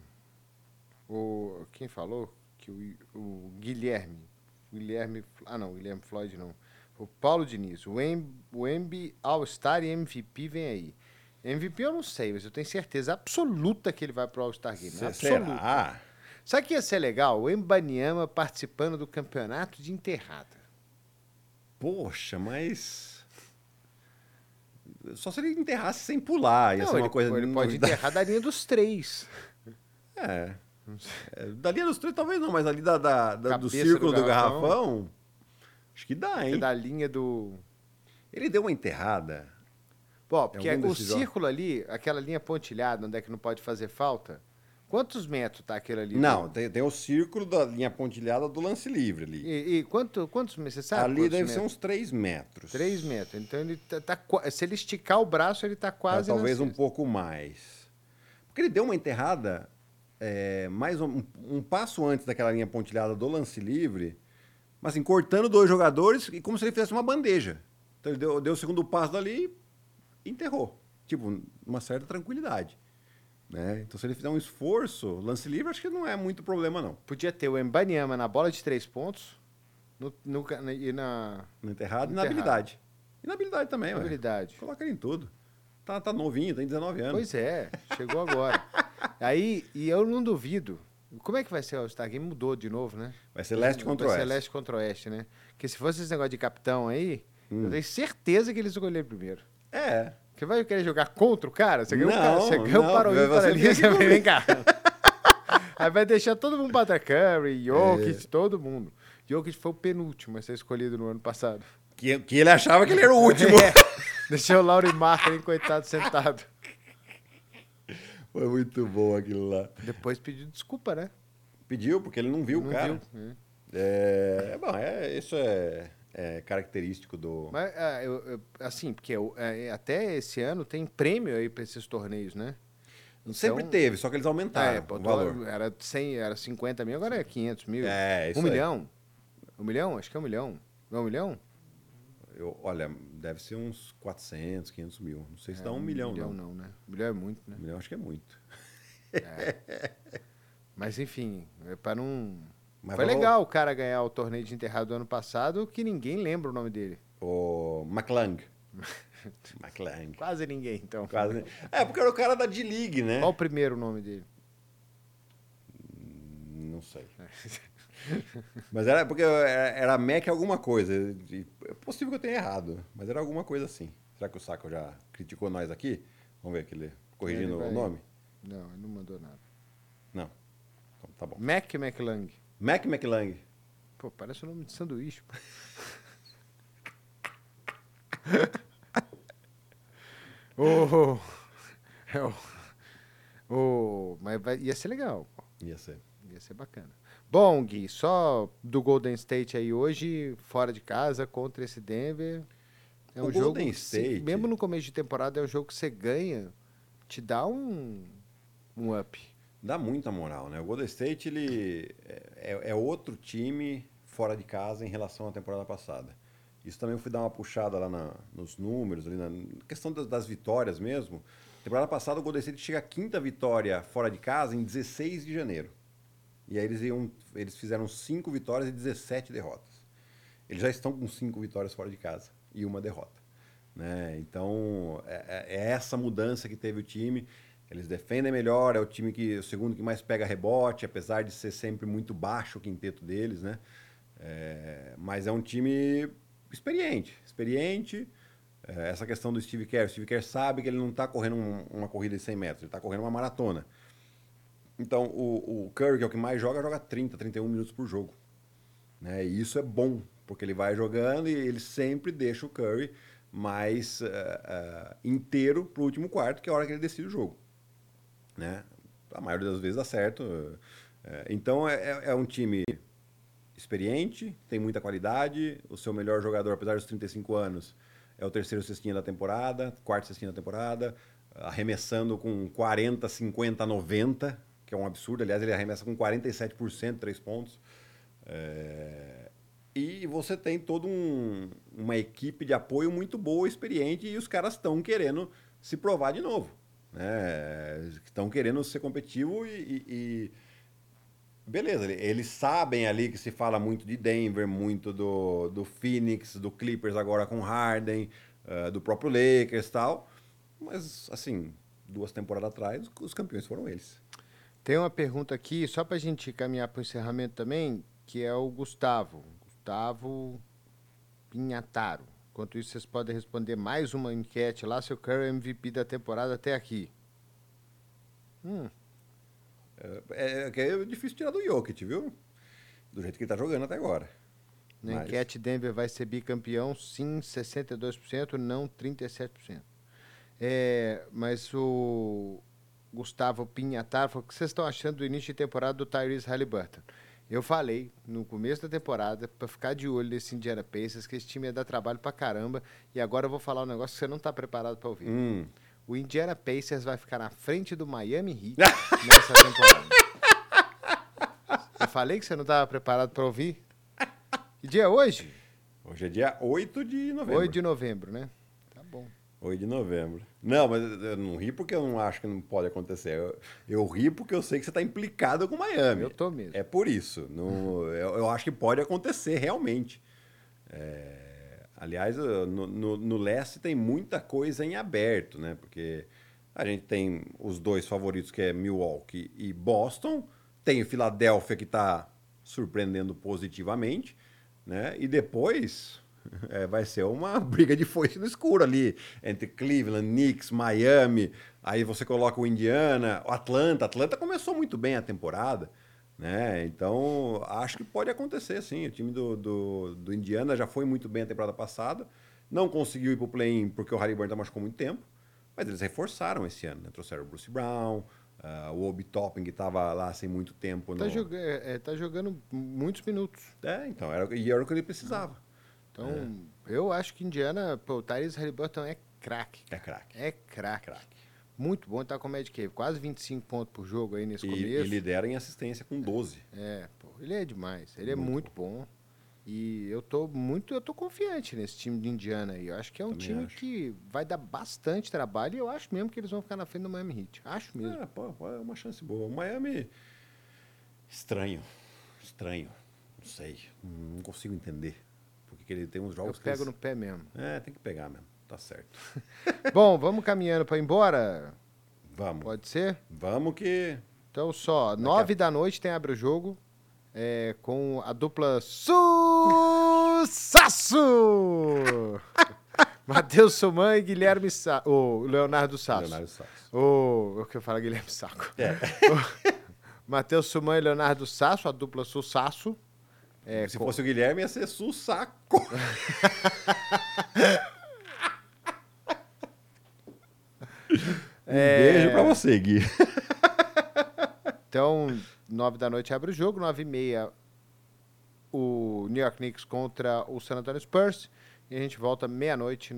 Speaker 2: o quem falou que o, o Guilherme, Guilherme, ah não, Guilherme Floyd não, o Paulo Diniz, o Em- o Embi All-Star e MVP vem aí. MVP eu não sei, mas eu tenho certeza absoluta que ele vai pro All-Star Game.
Speaker 3: Se-
Speaker 2: absoluta.
Speaker 3: Será?
Speaker 2: Sabe o que ia ser legal? O Embanyama participando do campeonato de enterrada.
Speaker 3: Poxa, mas. Só se ele enterrasse sem pular. Ia
Speaker 2: Não,
Speaker 3: ser
Speaker 2: ele,
Speaker 3: uma coisa
Speaker 2: ele pode
Speaker 3: novidade.
Speaker 2: enterrar da linha dos três.
Speaker 3: É. É, Da linha dos três, talvez não, mas ali da, da- da- do círculo
Speaker 2: do
Speaker 3: do
Speaker 2: garrafão.
Speaker 3: garrafão. Acho que dá, hein?
Speaker 2: Da linha do.
Speaker 3: Ele deu uma enterrada.
Speaker 2: Bom, porque
Speaker 3: algum
Speaker 2: o
Speaker 3: desses jogos?
Speaker 2: círculo ali, aquela linha pontilhada, onde é que não pode fazer falta, quantos metros tá aquele ali?
Speaker 3: Não, tem, tem o círculo da linha pontilhada do lance livre ali.
Speaker 2: E, e quanto, quantos metros? Você sabe?
Speaker 3: ali deve ser
Speaker 2: metros?
Speaker 3: uns 3 metros.
Speaker 2: 3 metros. Então ele tá, tá Se ele esticar o braço, ele tá
Speaker 3: Tá,
Speaker 2: quase. na
Speaker 3: talvez um
Speaker 2: cesta.
Speaker 3: pouco mais. Porque ele deu uma enterrada é, mais um, um passo antes daquela linha pontilhada do lance livre, mas assim, cortando dois jogadores e como se ele fizesse uma bandeja. Então ele deu, deu o segundo passo dali e enterrou. Tipo, uma certa tranquilidade. Né? Então se ele fizer um esforço, lance livre, acho que não é muito problema não.
Speaker 2: Podia ter o Embanyama na bola de três pontos no, no na- e na
Speaker 3: Na enterrada e na
Speaker 2: Enterrado.
Speaker 3: habilidade. E na habilidade também,
Speaker 2: habilidade.
Speaker 3: Coloca ele em tudo. Tá, tá novinho, tem 19 anos.
Speaker 2: Pois é, chegou agora. Aí, e eu não duvido. Como é que vai ser o All-Star Game? Mudou de novo, né?
Speaker 3: Vai ser leste contra
Speaker 2: Vai ser
Speaker 3: oeste.
Speaker 2: leste contra oeste, né? Porque se fosse esse negócio de capitão aí,
Speaker 3: Hum.
Speaker 2: eu tenho certeza que eles escolheram primeiro.
Speaker 3: É.
Speaker 2: Você vai querer jogar contra o cara? Você ganhou, o
Speaker 3: Não,
Speaker 2: cara, você ganhou
Speaker 3: não,
Speaker 2: para o
Speaker 3: tem
Speaker 2: você vem cá. Aí vai deixar todo mundo para Curry, Jokic, todo mundo. Jokic foi o penúltimo a ser escolhido no ano passado.
Speaker 3: Que, que ele achava que ele era o último.
Speaker 2: É, deixou o Laurie Markkinen, coitado, sentado.
Speaker 3: Foi muito bom aquilo lá.
Speaker 2: Depois pediu desculpa, né?
Speaker 3: Pediu, porque ele não viu o
Speaker 2: Não
Speaker 3: cara.
Speaker 2: viu, é.
Speaker 3: É, bom, é, isso é, é característico do.
Speaker 2: Mas, ah, eu- eu- assim, porque eu- é, até esse ano tem prêmio aí para esses torneios, né?
Speaker 3: Sempre
Speaker 2: Então-
Speaker 3: teve, só que eles aumentaram
Speaker 2: é,
Speaker 3: o valor.
Speaker 2: Era, 100, era 50 mil, agora é 500 mil.
Speaker 3: É, isso
Speaker 2: um
Speaker 3: aí.
Speaker 2: milhão? Um milhão? Acho que é um milhão. Não é um milhão?
Speaker 3: Eu, olha, deve ser uns 400, 500 mil. Não sei se
Speaker 2: É,
Speaker 3: dá um, milhão,
Speaker 2: milhão
Speaker 3: não.
Speaker 2: não, né? Um milhão é muito, né?
Speaker 3: Um milhão acho que é muito.
Speaker 2: Mas enfim, é para não.
Speaker 3: Mas
Speaker 2: Foi
Speaker 3: vamos-
Speaker 2: legal o cara ganhar o torneio de enterrado do ano passado, que ninguém lembra o nome dele.
Speaker 3: O McLang. McLang.
Speaker 2: Quase ninguém, então.
Speaker 3: Quase. É, porque era o cara da D-League, né?
Speaker 2: Qual o primeiro nome dele?
Speaker 3: Não sei. Mas era porque era, era Mac alguma coisa. É possível que eu tenha errado, mas era alguma coisa assim. Será que o Saco já criticou nós aqui? Vamos ver aquele corrigindo
Speaker 2: Ele vai-
Speaker 3: o nome?
Speaker 2: Não, ele não mandou nada.
Speaker 3: Não. Então, tá bom.
Speaker 2: Mac McLang.
Speaker 3: Mac McLang.
Speaker 2: Pô, parece o nome de sanduíche. Ô, é o- ô, mas vai- ia ser legal. pô.
Speaker 3: Ia ser.
Speaker 2: Ia ser bacana. Bom, Gui, só do Golden State aí hoje, fora de casa, contra esse Denver. É
Speaker 3: O
Speaker 2: um jogo.
Speaker 3: Golden
Speaker 2: que se-
Speaker 3: State-
Speaker 2: mesmo no começo de temporada, é um jogo que você ganha, te dá um, um up.
Speaker 3: Dá muita moral, né? O Golden State, ele é, é outro time fora de casa em relação à temporada passada. Isso também eu fui dar uma puxada lá na- nos números, ali na questão das, das vitórias mesmo. Temporada passada, o Golden State chega à quinta vitória fora de casa em 16 de janeiro. E aí eles, iam, eles fizeram cinco vitórias e 17 derrotas. Eles já estão com cinco vitórias fora de casa e uma derrota. Né? Então, é, é- é essa mudança que teve o time. Eles defendem melhor, é o time que o segundo que mais pega rebote, apesar de ser sempre muito baixo o quinteto deles, né? É, mas é um time experiente, experiente, é, essa questão do Steve Kerr. O Steve Kerr sabe que ele não está correndo um, uma corrida de 100 metros, ele está correndo uma maratona. Então, o, o Curry, que é o que mais joga, joga 30, 31 minutos por jogo. Né? E isso é bom, porque ele vai jogando e ele sempre deixa o Curry mais uh, uh, inteiro para o último quarto, que é a hora que ele decide o jogo. Né? A maioria das vezes dá certo. Uh, então, é, é, é um time experiente, tem muita qualidade. O seu melhor jogador, apesar dos 35 anos, é o terceiro cestinha da temporada, quarto cestinha da temporada, arremessando com 40, 50, 90, que é um absurdo. Aliás, ele arremessa com 47%, três pontos. É... E você tem toda um, uma equipe de apoio muito boa, experiente, e os caras estão querendo se provar de novo. Né? Estão querendo ser competitivo e, e Beleza, eles sabem ali que se fala muito de Denver, muito do, do Phoenix, do Clippers agora com Harden, uh, do próprio Lakers e tal. Mas, assim, duas temporadas atrás, os campeões foram eles.
Speaker 2: Tem uma pergunta aqui, só para a gente caminhar para o encerramento também, que é o Gustavo. Gustavo Pinhataro. Enquanto isso, vocês podem responder mais uma enquete lá, seu Curry MVP da temporada até aqui.
Speaker 3: Hum, é, é, é difícil tirar do Jokic, viu? Do jeito que ele tá jogando até agora.
Speaker 2: Na Mas... enquete, Denver vai ser bicampeão, sim, 62%, não 37%. É, mas o Gustavo Pinhatar falou: o que vocês estão achando do início de temporada do Tyrese Halliburton? Eu falei no começo da temporada para ficar de olho nesse Indiana Pacers, que esse time ia dar trabalho pra caramba. E agora eu vou falar um negócio que você não está preparado para ouvir. Hum o Indiana Pacers vai ficar na frente do Miami Heat nessa temporada. Eu falei que você não estava preparado para ouvir? Que dia é hoje?
Speaker 3: Hoje é dia 8 de novembro.
Speaker 2: 8 de novembro, né? Tá bom.
Speaker 3: 8 de novembro. Não, mas eu não ri porque eu não acho que não pode acontecer. Eu, eu ri porque eu sei que você está implicado com Miami.
Speaker 2: Eu tô mesmo.
Speaker 3: É por isso. Não, eu, eu acho que pode acontecer realmente. É, Aliás, no, no, no, leste tem muita coisa em aberto, né? Porque a gente tem os dois favoritos, que é Milwaukee e Boston. Tem o Filadélfia, que está surpreendendo positivamente. Né? E depois é, vai ser uma briga de foice no escuro ali, entre Cleveland, Knicks, Miami. Aí você coloca o Indiana, o Atlanta. Atlanta começou muito bem a temporada. Né? Então, acho que pode acontecer, sim. O time do, do, do Indiana já foi muito bem a temporada passada. Não conseguiu ir para o play-in porque o Halliburton machucou muito tempo. Mas eles reforçaram esse ano. Né? Trouxeram o Bruce Brown, uh, o Obi Topping, que estava lá sem muito tempo.
Speaker 2: Está no... Joga é, tá jogando muitos minutos.
Speaker 3: É, então. Era, e era o que ele precisava.
Speaker 2: Então, é. eu acho que Indiana... Pô, o Tyrese Halliburton é craque.
Speaker 3: É craque.
Speaker 2: É craque. É muito bom, tá com média que quase 25 pontos por jogo aí nesse
Speaker 3: e,
Speaker 2: começo.
Speaker 3: E lidera em assistência com 12.
Speaker 2: É, pô, ele é demais. Ele é muito é muito bom. bom. E eu tô muito, eu tô confiante nesse time de Indiana aí. Eu acho que é um Também time acho. que vai dar bastante trabalho e eu acho mesmo que eles vão ficar na frente do Miami Heat. Acho mesmo.
Speaker 3: É, pô, é uma chance boa. O Miami estranho, estranho. Não sei, não consigo entender. Porque ele tem uns jogos
Speaker 2: eu pego eles... no pé mesmo.
Speaker 3: É, tem que pegar mesmo. Tá certo.
Speaker 2: Bom, vamos caminhando para ir embora?
Speaker 3: Vamos.
Speaker 2: Pode ser?
Speaker 3: Vamos que.
Speaker 2: Então, só, nove a... da noite tem abre o jogo é, com a dupla Sucesso! Matheus Suman e Guilherme Sa o Leonardo Sasso. Leonardo Sasso. O, que eu falo Guilherme Saco. É. Matheus Suman e Leonardo Sasso, a dupla Sucesso.
Speaker 3: É, Se fosse o Guilherme, ia ser Sussaco. Um é... beijo pra você, Gui.
Speaker 2: então, nove da noite abre o jogo, nove e meia o New York Knicks contra o San Antonio Spurs. E a gente volta meia-noite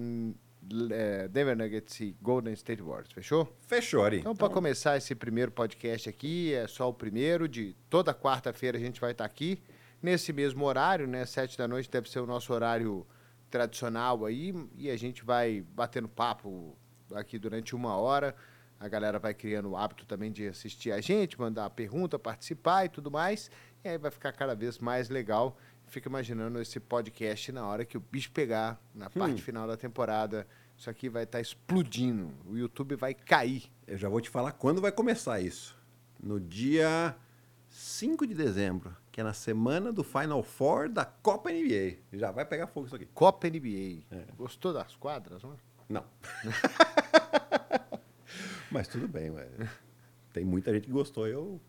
Speaker 2: é, Denver Nuggets e Golden State Warriors. Fechou?
Speaker 3: Fechou, Ari.
Speaker 2: Então, para então... começar esse primeiro podcast aqui, é só o primeiro de toda quarta-feira a gente vai estar tá aqui nesse mesmo horário, né? Sete da noite deve ser o nosso horário tradicional aí e a gente vai batendo papo aqui durante uma hora. A galera vai criando o hábito também de assistir a gente, mandar pergunta, participar e tudo mais. E aí vai ficar cada vez mais legal. Fica imaginando esse podcast na hora que o bicho pegar, na hum. parte final da temporada. Isso aqui vai estar tá explodindo. O YouTube vai cair.
Speaker 3: Eu já vou te falar quando vai começar isso. No dia 5 de dezembro, que é na semana do Final Four da Copa NBA. Já vai pegar fogo isso aqui.
Speaker 2: Copa NBA. Gostou das quadras, não?
Speaker 3: Não. Mas tudo bem, ué. Tem muita gente que gostou, eu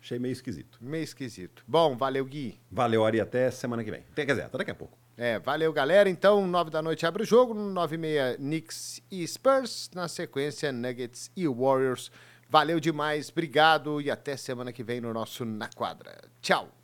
Speaker 3: achei meio esquisito.
Speaker 2: Meio esquisito. Bom, valeu, Gui.
Speaker 3: Valeu, Ari, até semana que vem. Quer dizer, até daqui a pouco.
Speaker 2: É, valeu, galera. Então, nove da noite abre o jogo, nove e meia, Knicks e Spurs. Na sequência, Nuggets e Warriors. Valeu demais, obrigado e até semana que vem no nosso Na Quadra. Tchau!